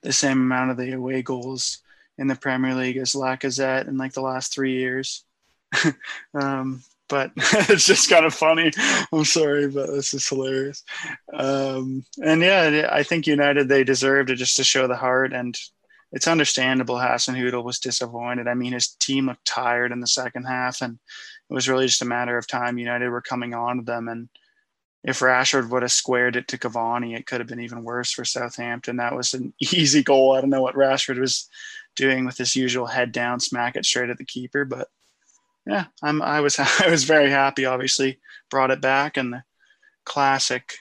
the same amount of the away goals in the Premier League as Lacazette in like the last three years. um, but it's just kind of funny. I'm sorry, but this is hilarious. Um, and yeah, I think United they deserved it just to show the heart, and it's understandable. Hasenhüttl was disappointed. I mean, his team looked tired in the second half, and it was really just a matter of time. United were coming on to them, and if Rashford would have squared it to Cavani, it could have been even worse for Southampton. That was an easy goal. I don't know what Rashford was doing with his usual head down, smack it straight at the keeper. But yeah, I'm I was I was very happy. Obviously, brought it back and the classic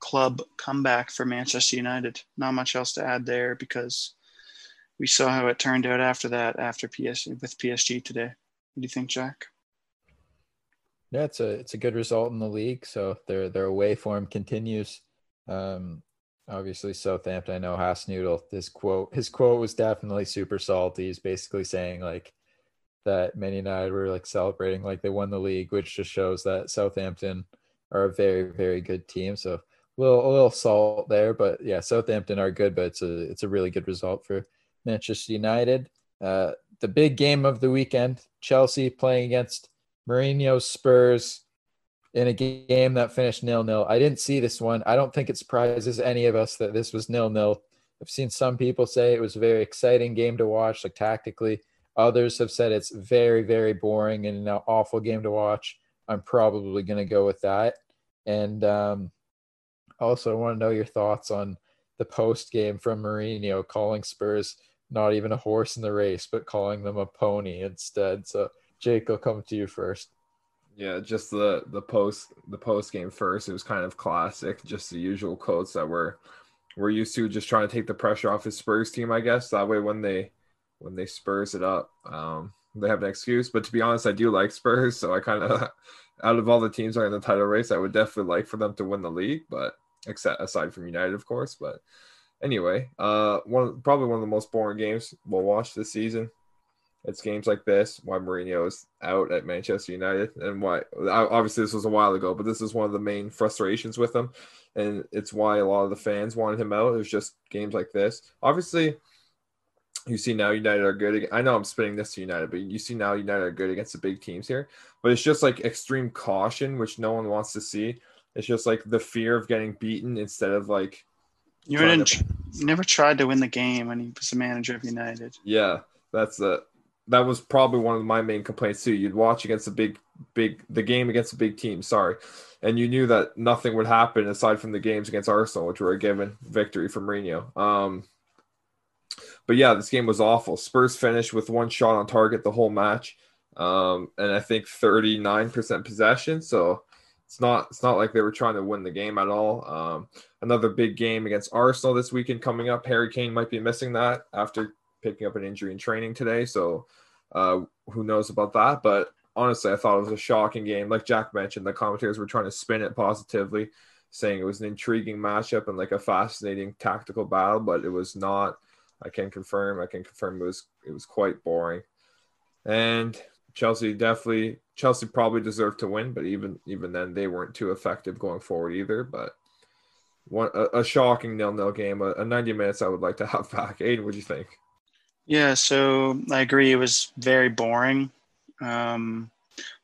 club comeback for Manchester United. Not much else to add there because we saw how it turned out after that. After PSG with PSG today. What do you think, Jack? Yeah, it's a it's a good result in the league. So their their away form continues. Um, obviously Southampton. I know Hasenhüttl. His quote, his quote was definitely super salty. He's basically saying like that Man United were like celebrating like they won the league, which just shows that Southampton are a very very good team. So a little a little salt there, but yeah, Southampton are good, but it's a it's a really good result for Manchester United. Uh, the big game of the weekend: Chelsea playing against Mourinho's Spurs in a game that finished nil nil. I didn't see this one. I don't think it surprises any of us that this was nil nil. I've seen some people say it was a very exciting game to watch, like tactically. Others have said it's very, very boring and an awful game to watch. I'm probably going to go with that. And um, also, I want to know your thoughts on the post game from Mourinho calling Spurs not even a horse in the race, but calling them a pony instead. So, Jake, I'll come to you first. Yeah, just the the post the post game first. It was kind of classic, just the usual quotes that we're we're used to, just trying to take the pressure off his Spurs team. I guess that way when they when they Spurs it up, um, they have an excuse. But to be honest, I do like Spurs, so I kind of out of all the teams that are in the title race, I would definitely like for them to win the league. But except aside from United, of course. But anyway, uh, one probably one of the most boring games we'll watch this season. It's games like this why Mourinho is out at Manchester United and why obviously this was a while ago, but this is one of the main frustrations with him. And it's why a lot of the fans wanted him out. It was just games like this. Obviously, you see now United are good. I know I'm spinning this to United, but you see now United are good against the big teams here. But it's just like extreme caution, which no one wants to see. It's just like the fear of getting beaten instead of like. You didn't. To... never tried to win the game when he was the manager of United. Yeah, that's the. That was probably one of my main complaints too. You'd watch against the big, big, the game against a big team. Sorry, and you knew that nothing would happen aside from the games against Arsenal, which were a given victory for Mourinho. Um, but yeah, this game was awful. Spurs finished with one shot on target the whole match, um, and I think 39% possession. So it's not it's not like they were trying to win the game at all. Um, another big game against Arsenal this weekend coming up. Harry Kane might be missing that after picking up an injury in training today. So uh, who knows about that? But honestly, I thought it was a shocking game. Like Jack mentioned, the commentators were trying to spin it positively, saying it was an intriguing matchup and like a fascinating tactical battle, but it was not I can confirm. I can confirm it was it was quite boring, and Chelsea definitely Chelsea probably deserved to win, but even even then they weren't too effective going forward either. But one a, a shocking nil nil game, a, a, ninety minutes I would like to have back. Aiden, what do you think? Yeah, so I agree. It was very boring. Um,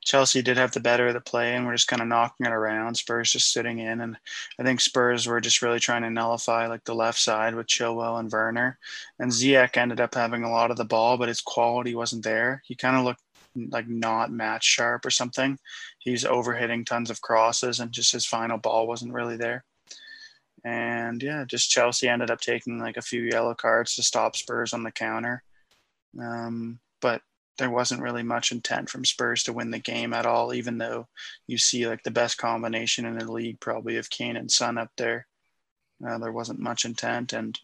Chelsea did have the better of the play and we're just kind of knocking it around. Spurs just sitting in. And I think Spurs were just really trying to nullify like the left side with Chilwell and Werner. And Ziyech ended up having a lot of the ball, but his quality wasn't there. He kind of looked like not match sharp or something. He's overhitting tons of crosses and just his final ball wasn't really there. And yeah, just Chelsea ended up taking like a few yellow cards to stop Spurs on the counter. Um, but there wasn't really much intent from Spurs to win the game at all, even though you see like the best combination in the league probably of Kane and Son up there. Uh, there wasn't much intent. And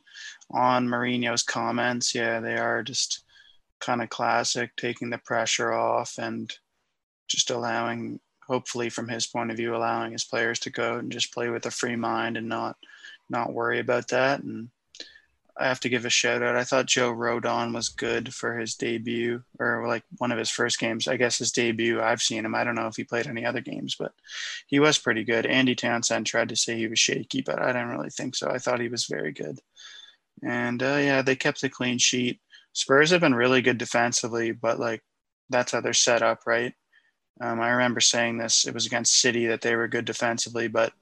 on Mourinho's comments, yeah, they are just kind of classic, taking the pressure off and just allowing, hopefully from his point of view, allowing his players to go and just play with a free mind and not not worry about that. And I have to give a shout out. I thought Joe Rodon was good for his debut or like one of his first games. I guess his debut. I've seen him. I don't know if he played any other games, but he was pretty good. Andy Townsend tried to say he was shaky, but I don't really think so. I thought he was very good. And uh, yeah, they kept a clean sheet. Spurs have been really good defensively, but like that's how they're set up, right? Um, I remember saying this. It was against City that they were good defensively, but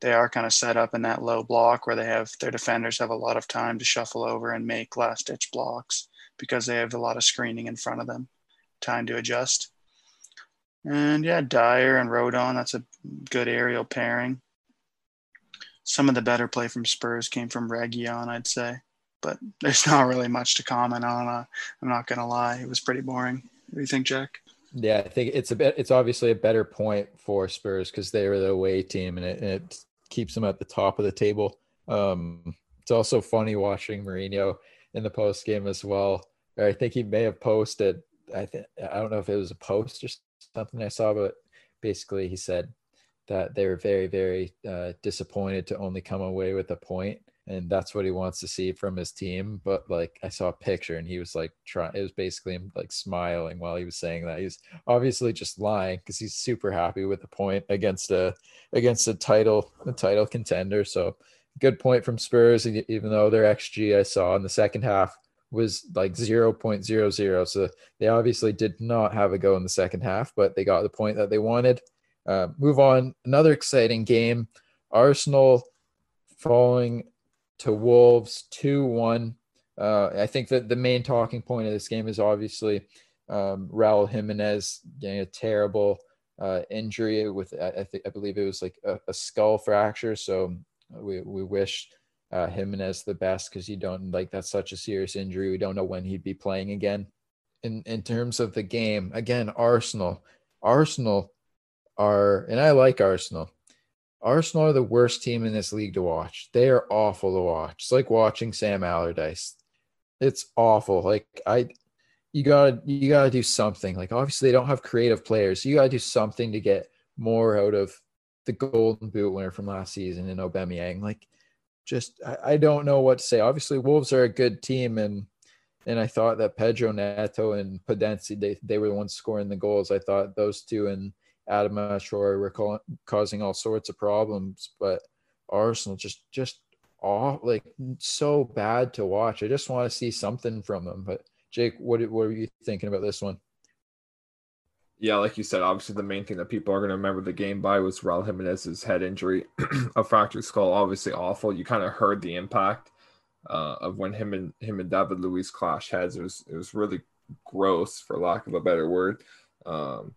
they are kind of set up in that low block where they have their defenders have a lot of time to shuffle over and make last ditch blocks because they have a lot of screening in front of them, time to adjust. And yeah, Dier and Rodon, that's a good aerial pairing. Some of the better play from Spurs came from Reguilón, I'd say, but there's not really much to comment on. Uh, I'm not gonna lie, it was pretty boring. What do you think, Jack? Yeah, I think it's a bit. It's obviously a better point for Spurs because they were the away team, and it, and it keeps them at the top of the table. Um, it's also funny watching Mourinho in the post game as well. I think he may have posted. I think I don't know if it was a post or something I saw, but basically he said that they were very, very uh, disappointed to only come away with a point and that's what he wants to see from his team. But like I saw a picture and he was like trying it was basically him like smiling while he was saying that. He's obviously just lying because he's super happy with the point against a against a title a title contender. So good point from Spurs, even though their XG I saw in the second half was like 0.00. So they obviously did not have a go in the second half, but they got the point that they wanted. Uh, move on. Another exciting game. Arsenal falling to Wolves 2 1. Uh, I think that the main talking point of this game is obviously um, Raul Jimenez getting a terrible uh, injury with, I, I, think, I believe it was like a, a skull fracture. So we, we wish uh, Jimenez the best because you don't like that's such a serious injury. We don't know when he'd be playing again. In, in terms of the game, again, Arsenal, Arsenal are, and I like Arsenal. Arsenal are the worst team in this league to watch. They are awful to watch. It's like watching Sam Allardyce. It's awful. Like I you gotta you gotta do something. Like obviously they don't have creative players. You gotta do something to get more out of the golden boot winner from last season in Aubameyang. Like just I, I don't know what to say. Obviously Wolves are a good team and and I thought that Pedro Neto and Podence they, they were the ones scoring the goals. I thought those two and Adama Traore were causing all sorts of problems, but Arsenal just just all like so bad to watch. I just want to see something from them. But Jake, what what are you thinking about this one? Yeah, like you said, obviously the main thing that people are going to remember the game by was Raul Jimenez's head injury, a fractured skull. Obviously awful. You kind of heard the impact uh, of when him and him and David Luiz clash heads. It was it was really gross, for lack of a better word. Um,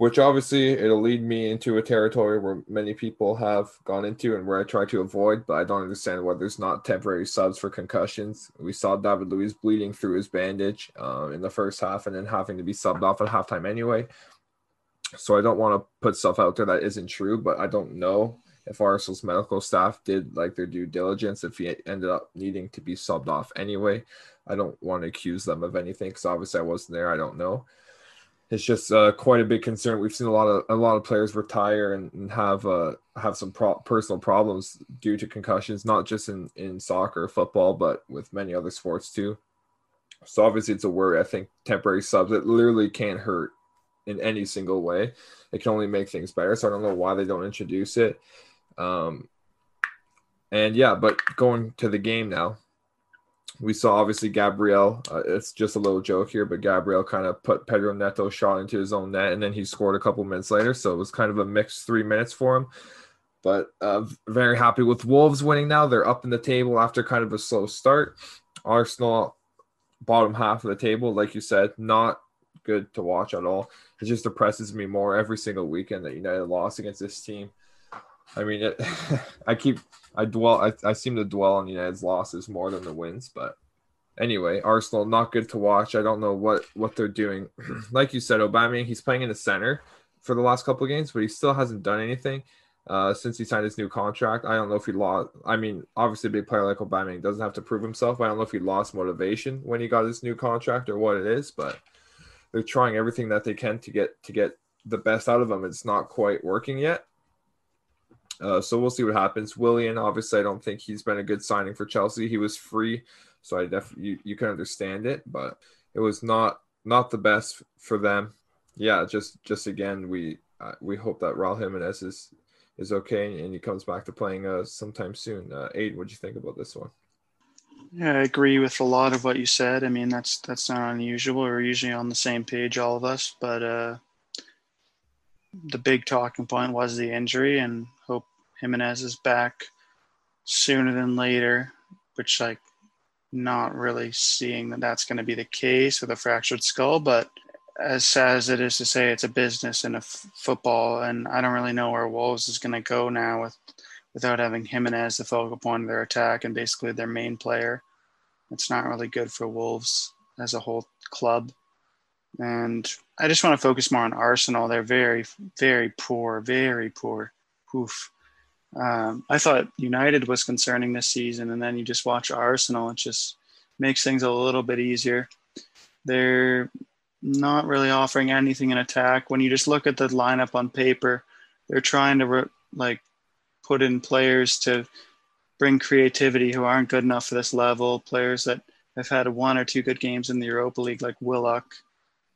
which obviously it'll lead me into a territory where many people have gone into and where I try to avoid, but I don't understand why there's not temporary subs for concussions. We saw David Luiz bleeding through his bandage uh, in the first half and then having to be subbed off at halftime anyway. So I don't want to put stuff out there that isn't true, but I don't know if Arsenal's medical staff did like their due diligence if he ended up needing to be subbed off anyway. I don't want to accuse them of anything because obviously I wasn't there. I don't know it's just uh, quite a big concern. We've seen a lot of a lot of players retire and, and have uh, have some pro- personal problems due to concussions, not just in in soccer, football, but with many other sports too. So obviously, it's a worry. I think temporary subs it literally can't hurt in any single way. It can only make things better. So I don't know why they don't introduce it. Um, and yeah, but going to the game now we saw obviously Gabriel. Uh, it's just a little joke here, but Gabriel kind of put Pedro Neto shot into his own net, and then he scored a couple minutes later. So it was kind of a mixed three minutes for him. But uh, very happy with Wolves winning now. They're up in the table after kind of a slow start. Arsenal, bottom half of the table, like you said, not good to watch at all. It just depresses me more every single weekend that United lost against this team. I mean, it, I keep I dwell I, I seem to dwell on United's losses more than the wins, but anyway, Arsenal not good to watch. I don't know what what they're doing. like you said, Aubameyang he's playing in the center for the last couple of games, but he still hasn't done anything uh, since he signed his new contract. I don't know if he lost. I mean, obviously, a big player like Aubameyang doesn't have to prove himself. I don't know if he lost motivation when he got his new contract or what it is, but they're trying everything that they can to get to get the best out of him. It's not quite working yet. Uh, so we'll see what happens. Willian, obviously, I don't think he's been a good signing for Chelsea. He was free, so I definitely you, you can understand it, but it was not not the best for them. Yeah, just just again, we uh, we hope that Raul Jimenez is is okay and he comes back to playing uh, sometime soon. Uh, Aid, what do you think about this one? Yeah, I agree with a lot of what you said. I mean, that's that's not unusual. We're usually on the same page, all of us. But uh, the big talking point was the injury, and hope Jimenez is back sooner than later, which like not really seeing that that's going to be the case with a fractured skull. But as sad as it is to say, it's a business and a f- football, and I don't really know where Wolves is going to go now with without having Jimenez the focal point of their attack and basically their main player. It's not really good for Wolves as a whole club. And I just want to focus more on Arsenal. They're very, very poor, very poor. Oof. Um, I thought United was concerning this season, and then you just watch Arsenal. It just makes things a little bit easier. They're not really offering anything in attack. When you just look at the lineup on paper, they're trying to re- like put in players to bring creativity who aren't good enough for this level. Players that have had one or two good games in the Europa League, like Willock,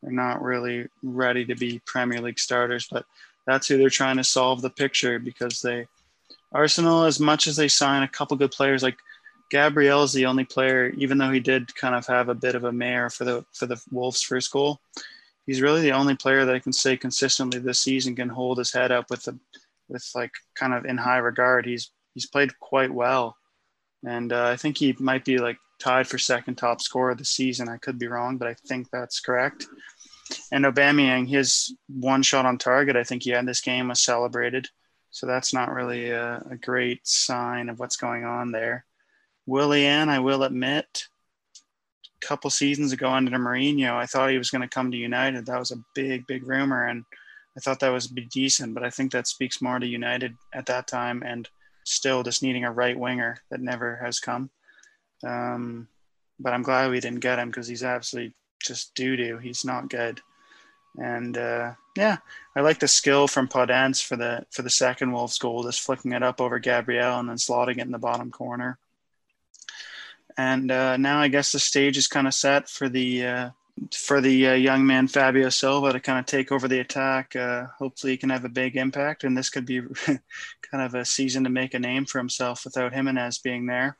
they're not really ready to be Premier League starters, but that's who they're trying to solve the picture because they Arsenal, as much as they sign a couple good players, like Gabriel is the only player, even though he did kind of have a bit of a mare for the for the Wolves' first goal. He's really the only player that I can say consistently this season can hold his head up with the with like kind of in high regard. He's he's played quite well, and uh, I think he might be like tied for second top scorer of the season. I could be wrong, but I think that's correct. And Aubameyang, his one shot on target, I think he had this game was celebrated. So that's not really a, a great sign of what's going on there. Willian, I will admit, a couple seasons ago under Mourinho, I thought he was going to come to United. That was a big, big rumor, and I thought that was be decent. But I think that speaks more to United at that time, and still just needing a right winger that never has come. Um, but I'm glad we didn't get him because he's absolutely just doo doo. He's not good. And uh, yeah, I like the skill from Podence for the for the second Wolves goal, just flicking it up over Gabriel and then slotting it in the bottom corner. And uh, now I guess the stage is kind of set for the uh, for the uh, young man Fabio Silva to kind of take over the attack. Uh, hopefully, he can have a big impact, and this could be kind of a season to make a name for himself without Jimenez being there.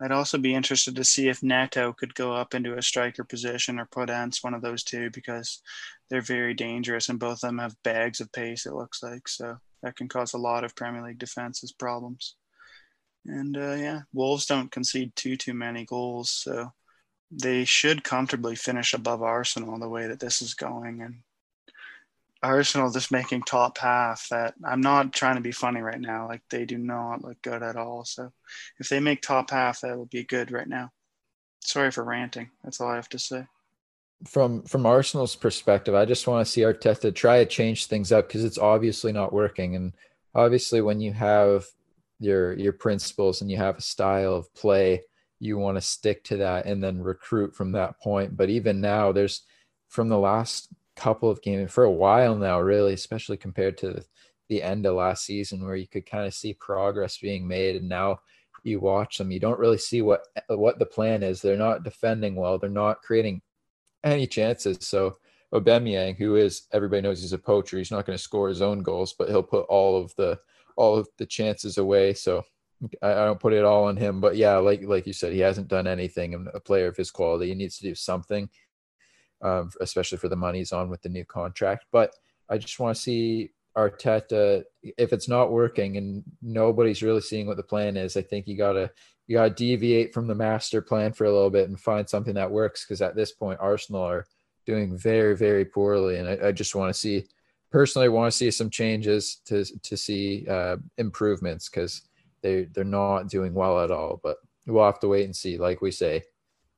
I'd also be interested to see if Neto could go up into a striker position or Podence, one of those two, because they're very dangerous and both of them have bags of pace, it looks like. So that can cause a lot of Premier League defenses problems. And uh, yeah, Wolves don't concede too, too many goals. So they should comfortably finish above Arsenal the way that this is going. And Arsenal just making top half that I'm not trying to be funny right now. Like they do not look good at all. So if they make top half, that will be good right now. Sorry for ranting. That's all I have to say. From from Arsenal's perspective, I just want to see Arteta try to change things up because it's obviously not working. And obviously when you have your your principles and you have a style of play you want to stick to that and then recruit from that point. But even now, there's from the last couple of games for a while now, really, especially compared to the end of last season, where you could kind of see progress being made. And now you watch them, you don't really see what what the plan is. They're not defending well. They're not creating any chances. So Aubameyang, who is everybody knows he's a poacher, he's not going to score his own goals, but he'll put all of the all of the chances away. So I, I don't put it all on him, but yeah, like like you said, he hasn't done anything. And a player of his quality, he needs to do something, um, especially for the money he's on with the new contract. But I just want to see Arteta if it's not working and nobody's really seeing what the plan is. I think you gotta you gotta deviate from the master plan for a little bit and find something that works. Because at this point, Arsenal are doing very very poorly, and I, I just want to see personally want to see some changes to to see uh, improvements because they they're not doing well at all. But we'll have to wait and see. Like we say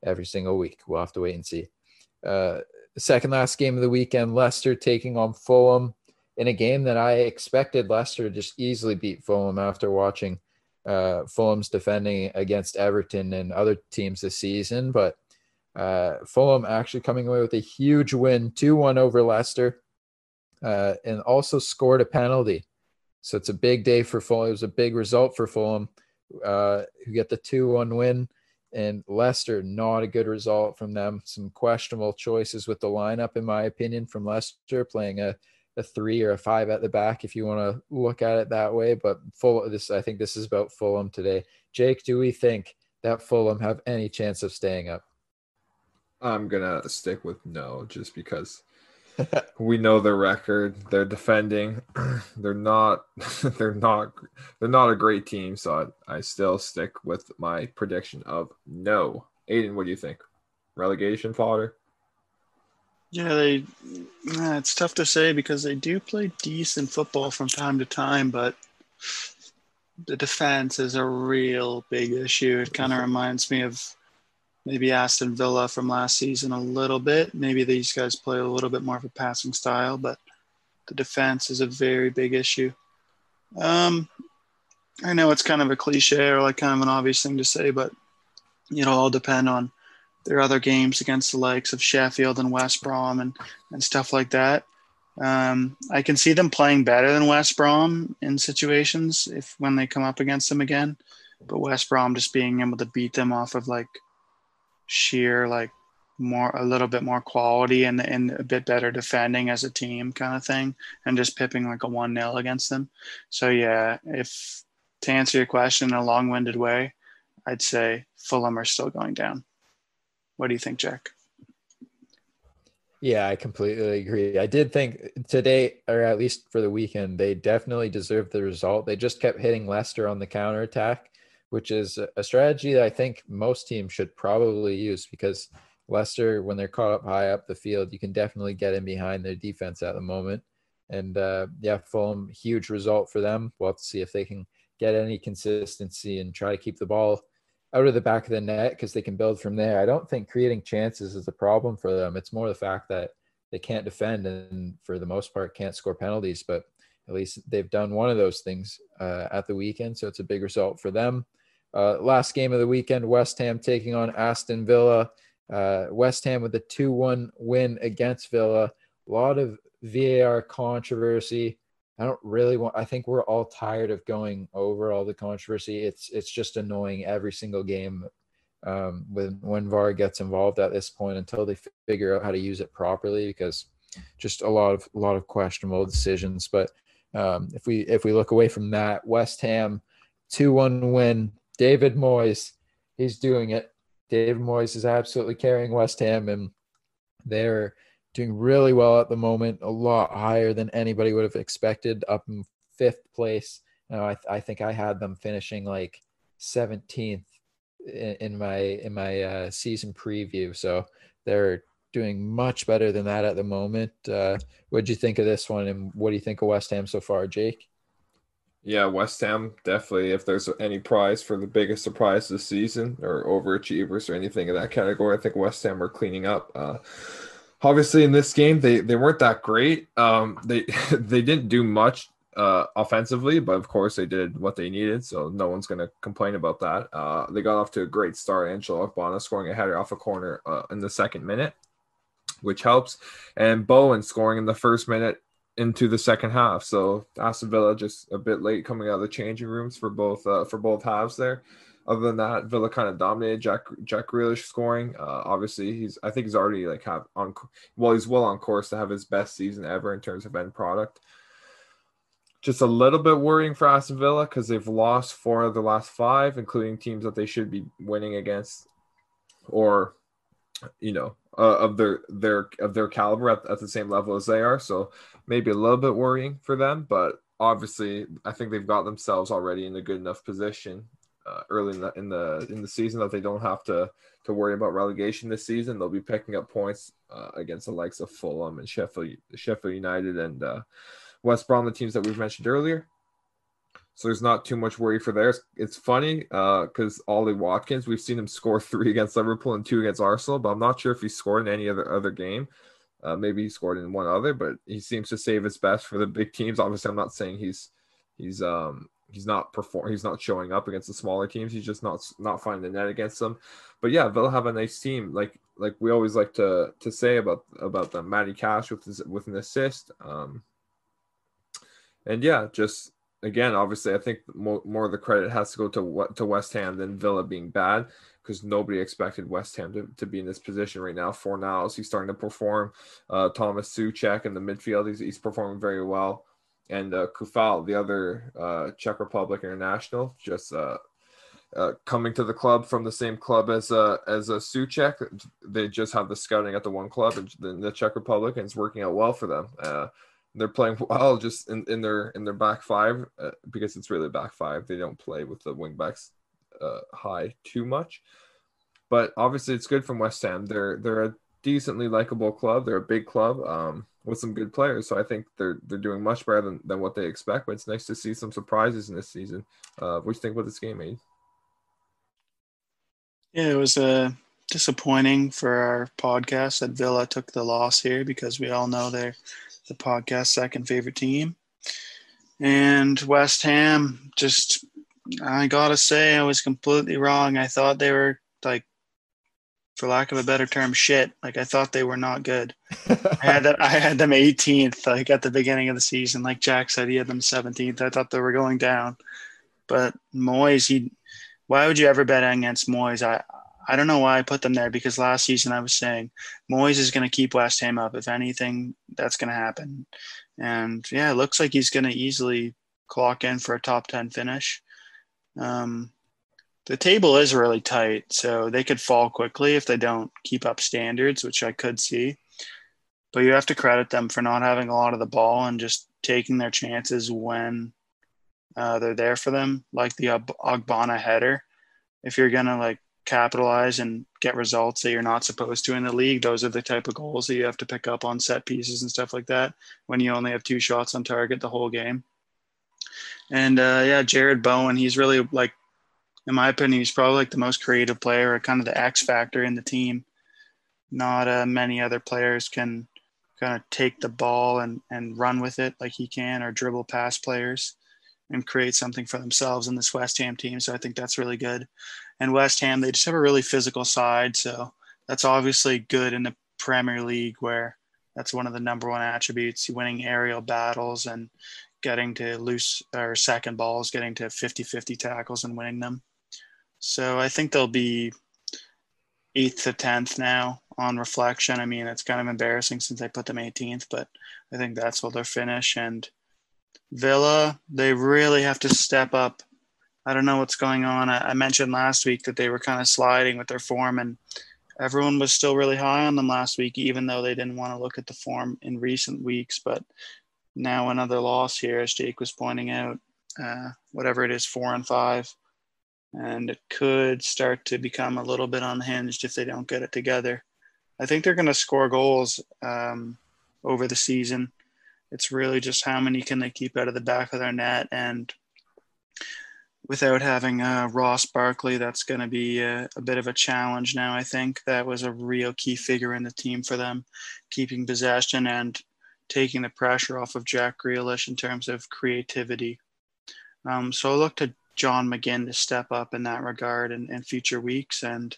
every single week, we'll have to wait and see. Uh, second last game of the weekend, Leicester taking on Fulham in a game that I expected Leicester to just easily beat Fulham after watching uh, Fulham's defending against Everton and other teams this season. But uh, Fulham actually coming away with a huge win, 2 1 over Leicester, uh, and also scored a penalty. So it's a big day for Fulham. It was a big result for Fulham, uh, who get the 2 1 win. And Leicester, not a good result from them. Some questionable choices with the lineup, in my opinion, from Leicester, playing a, a three or a five at the back, if you want to look at it that way. But full this, I think this is about Fulham today. Jake, do we think that Fulham have any chance of staying up? I'm gonna stick with no, just because we know their record. They're defending. they're not. They're not. They're not a great team. So I, I still stick with my prediction of no. Aiden, what do you think? Relegation fodder. Yeah, they. it's tough to say because they do play decent football from time to time, but the defense is a real big issue. It kind of reminds me of maybe Aston Villa from last season a little bit. Maybe these guys play a little bit more of a passing style, but the defense is a very big issue. Um, I know it's kind of a cliche or like kind of an obvious thing to say, but it'll all depend on their other games against the likes of Sheffield and West Brom and, and stuff like that. Um, I can see them playing better than West Brom in situations if when they come up against them again, but West Brom just being able to beat them off of like sheer like more a little bit more quality and and a bit better defending as a team kind of thing and just pipping like a one nil against them. So yeah, if to answer your question in a long winded way, I'd say Fulham are still going down. What do you think, Jack? Yeah, I completely agree. I did think today, or at least for the weekend, they definitely deserved the result. They just kept hitting Leicester on the counter attack which is a strategy that I think most teams should probably use because Leicester, when they're caught up high up the field, you can definitely get in behind their defense at the moment. And uh, yeah, Fulham, huge result for them. We'll have to see if they can get any consistency and try to keep the ball out of the back of the net because they can build from there. I don't think creating chances is a problem for them. It's more the fact that they can't defend and for the most part can't score penalties. But at least they've done one of those things uh, at the weekend, so it's a big result for them. Uh, last game of the weekend, West Ham taking on Aston Villa. Uh, West Ham with a 2 1 win against Villa. A lot of VAR controversy. I don't really want. I think we're all tired of going over all the controversy. It's it's just annoying every single game. um, when when VAR gets involved at this point until they figure out how to use it properly because just a lot of a lot of questionable decisions. But um, if we if we look away from that, West Ham two one win. David Moyes, he's doing it. David Moyes is absolutely carrying West Ham, and they're doing really well at the moment. A lot higher than anybody would have expected. Up in fifth place. Now I, I think I had them finishing like 17th in, in my in my uh, season preview. So they're doing much better than that at the moment. Uh, what do you think of this one, and what do you think of West Ham so far, Jake? Yeah, West Ham definitely. If there's any prize for the biggest surprise this season, or overachievers, or anything in that category, I think West Ham are cleaning up. Uh, obviously, in this game, they they weren't that great. Um, they they didn't do much uh, offensively, but of course they did what they needed, so no one's going to complain about that. Uh, they got off to a great start. Angelo Ogbonna scoring a header off a corner uh, in the second minute which helps. And Bowen scoring in the first minute into the second half. So Aston Villa just a bit late coming out of the changing rooms for both uh, for both halves there. Other than that, Villa kind of dominated. Jack Jack Grealish scoring. Uh, obviously, he's I think he's already like have on well he's well on course to have his best season ever in terms of end product. Just a little bit worrying for Aston Villa because they've lost four of the last five, including teams that they should be winning against, or you know uh, of their their of their caliber at, at the same level as they are. So maybe a little bit worrying for them, but obviously I think they've got themselves already in a good enough position uh, early in the in the in the season that they don't have to to worry about relegation this season. They'll be picking up points uh, against the likes of Fulham and Sheffield Sheffield United and uh, West Brom, the teams that we've mentioned earlier. So there's not too much worry for theirs. It's funny because uh, Ollie Watkins, we've seen him score three against Liverpool and two against Arsenal, but I'm not sure if he scored in any other other game. Uh, maybe he scored in one other, but he seems to save his best for the big teams. Obviously, I'm not saying he's he's um he's not perform he's not showing up against the smaller teams. He's just not not finding the net against them. But yeah, they'll have a nice team. Like like we always like to to say about about them. Matty Cash with his, with an assist. Um, and yeah, just again, obviously, I think more, more of the credit has to go to to West Ham than Villa being bad because nobody expected West Ham to, to be in this position right now. Fornals, he's starting to perform. Uh, Thomas Soucek in the midfield, he's, he's performing very well. And uh, Coufal, the other uh, Czech Republic international, just uh, uh, coming to the club from the same club as uh, as a Soucek. They just have the scouting at the one club in the Czech Republic, and it's working out well for them. Uh, they're playing well just in, in their in their back five uh, because it's really back five. They don't play with the wing backs uh, high too much, but obviously it's good from West Ham. They're they're a decently likable club. They're a big club um, with some good players, so I think they're they're doing much better than, than what they expect. But it's nice to see some surprises in this season. Uh, what do you think about this game, Aid? Yeah, it was uh, disappointing for our podcast that Villa took the loss here because we all know they're the podcast second favorite team. And West Ham, just I gotta say, I was completely wrong. I thought they were like, for lack of a better term, shit. Like I thought they were not good. I had that. I had them 18th, like at the beginning of the season. Like Jack said, he had them 17th. I thought they were going down. But Moyes, he. Why would you ever bet against Moyes? I I don't know why I put them there because last season I was saying Moyes is going to keep West Ham up. If anything, that's going to happen. And yeah, it looks like he's going to easily clock in for a top 10 finish. Um, the table is really tight, so they could fall quickly if they don't keep up standards, which I could see. But you have to credit them for not having a lot of the ball and just taking their chances when uh, they're there for them, like the Ogbonna header. If you're gonna like capitalize and get results that you're not supposed to in the league. Those are the type of goals that you have to pick up on set pieces and stuff like that when you only have two shots on target the whole game. And uh, yeah, Jarrod Bowen, he's really like, in my opinion, he's probably like the most creative player or kind of the X factor in the team. Not uh, many other players can kind of take the ball and, and run with it like he can or dribble past players and create something for themselves in this West Ham team. So I think that's really good. And West Ham, they just have a really physical side. So that's obviously good in the Premier League where that's one of the number one attributes, winning aerial battles and getting to loose or second balls, getting to 50 50 tackles and winning them. So I think they'll be eighth to tenth now on reflection. I mean, it's kind of embarrassing since I put them 18th, but I think that's what they're finish. And Villa, they really have to step up. I don't know what's going on. I, I mentioned last week that they were kind of sliding with their form, and everyone was still really high on them last week, even though they didn't want to look at the form in recent weeks. But now another loss here, as Jake was pointing out, uh, whatever it is, four and five. And it could start to become a little bit unhinged if they don't get it together. I think they're going to score goals um, over the season. It's really just how many can they keep out of the back of their net. And without having uh, Ross Barkley, that's going to be a, a, bit of a challenge now. I think that was a real key figure in the team for them, keeping possession and taking the pressure off of Jack Grealish in terms of creativity. Um, so I look to John McGinn to step up in that regard in, in future weeks. And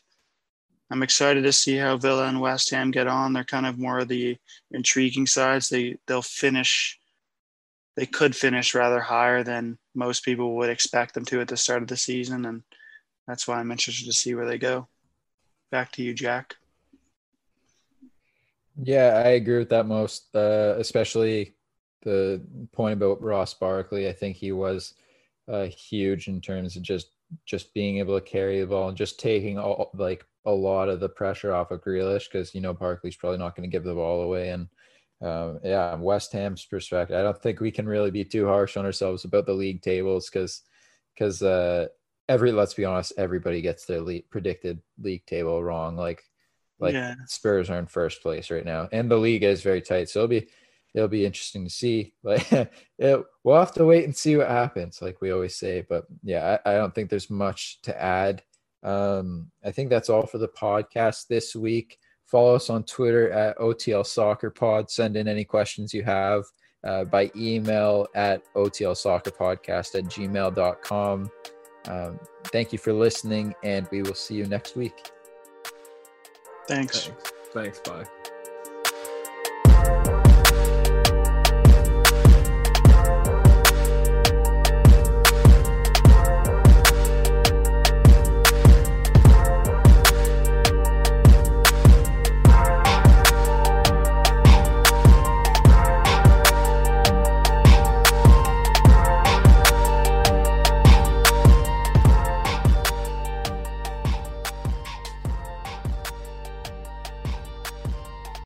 I'm excited to see how Villa and West Ham get on. They're kind of more of the intriguing sides. They they'll finish they could finish rather higher than most people would expect them to at the start of the season and that's why I'm interested to see where they go. Back to you, Jack. Yeah, I agree with that most, uh, especially the point about Ross Barkley. I think he was uh, huge in terms of just just being able to carry the ball and just taking all like a lot of the pressure off of Grealish because you know Barkley's probably not going to give the ball away. And um, yeah West Ham's perspective I don't think we can really be too harsh on ourselves about the league tables because because uh, every let's be honest everybody gets their league, predicted league table wrong. Like like yeah. Spurs are in first place right now. And the league is very tight so it'll be it'll be interesting to see. Like, it, we'll have to wait and see what happens, like we always say. But yeah, I, I don't think there's much to add. Um, I think that's all for the podcast this week. Follow us on Twitter at OTL Soccer Pod. Send in any questions you have uh, by email at OTL Soccer Podcast at gmail.com. Um, thank you for listening, and we will see you next week. Thanks. Thanks. Thanks. Bye.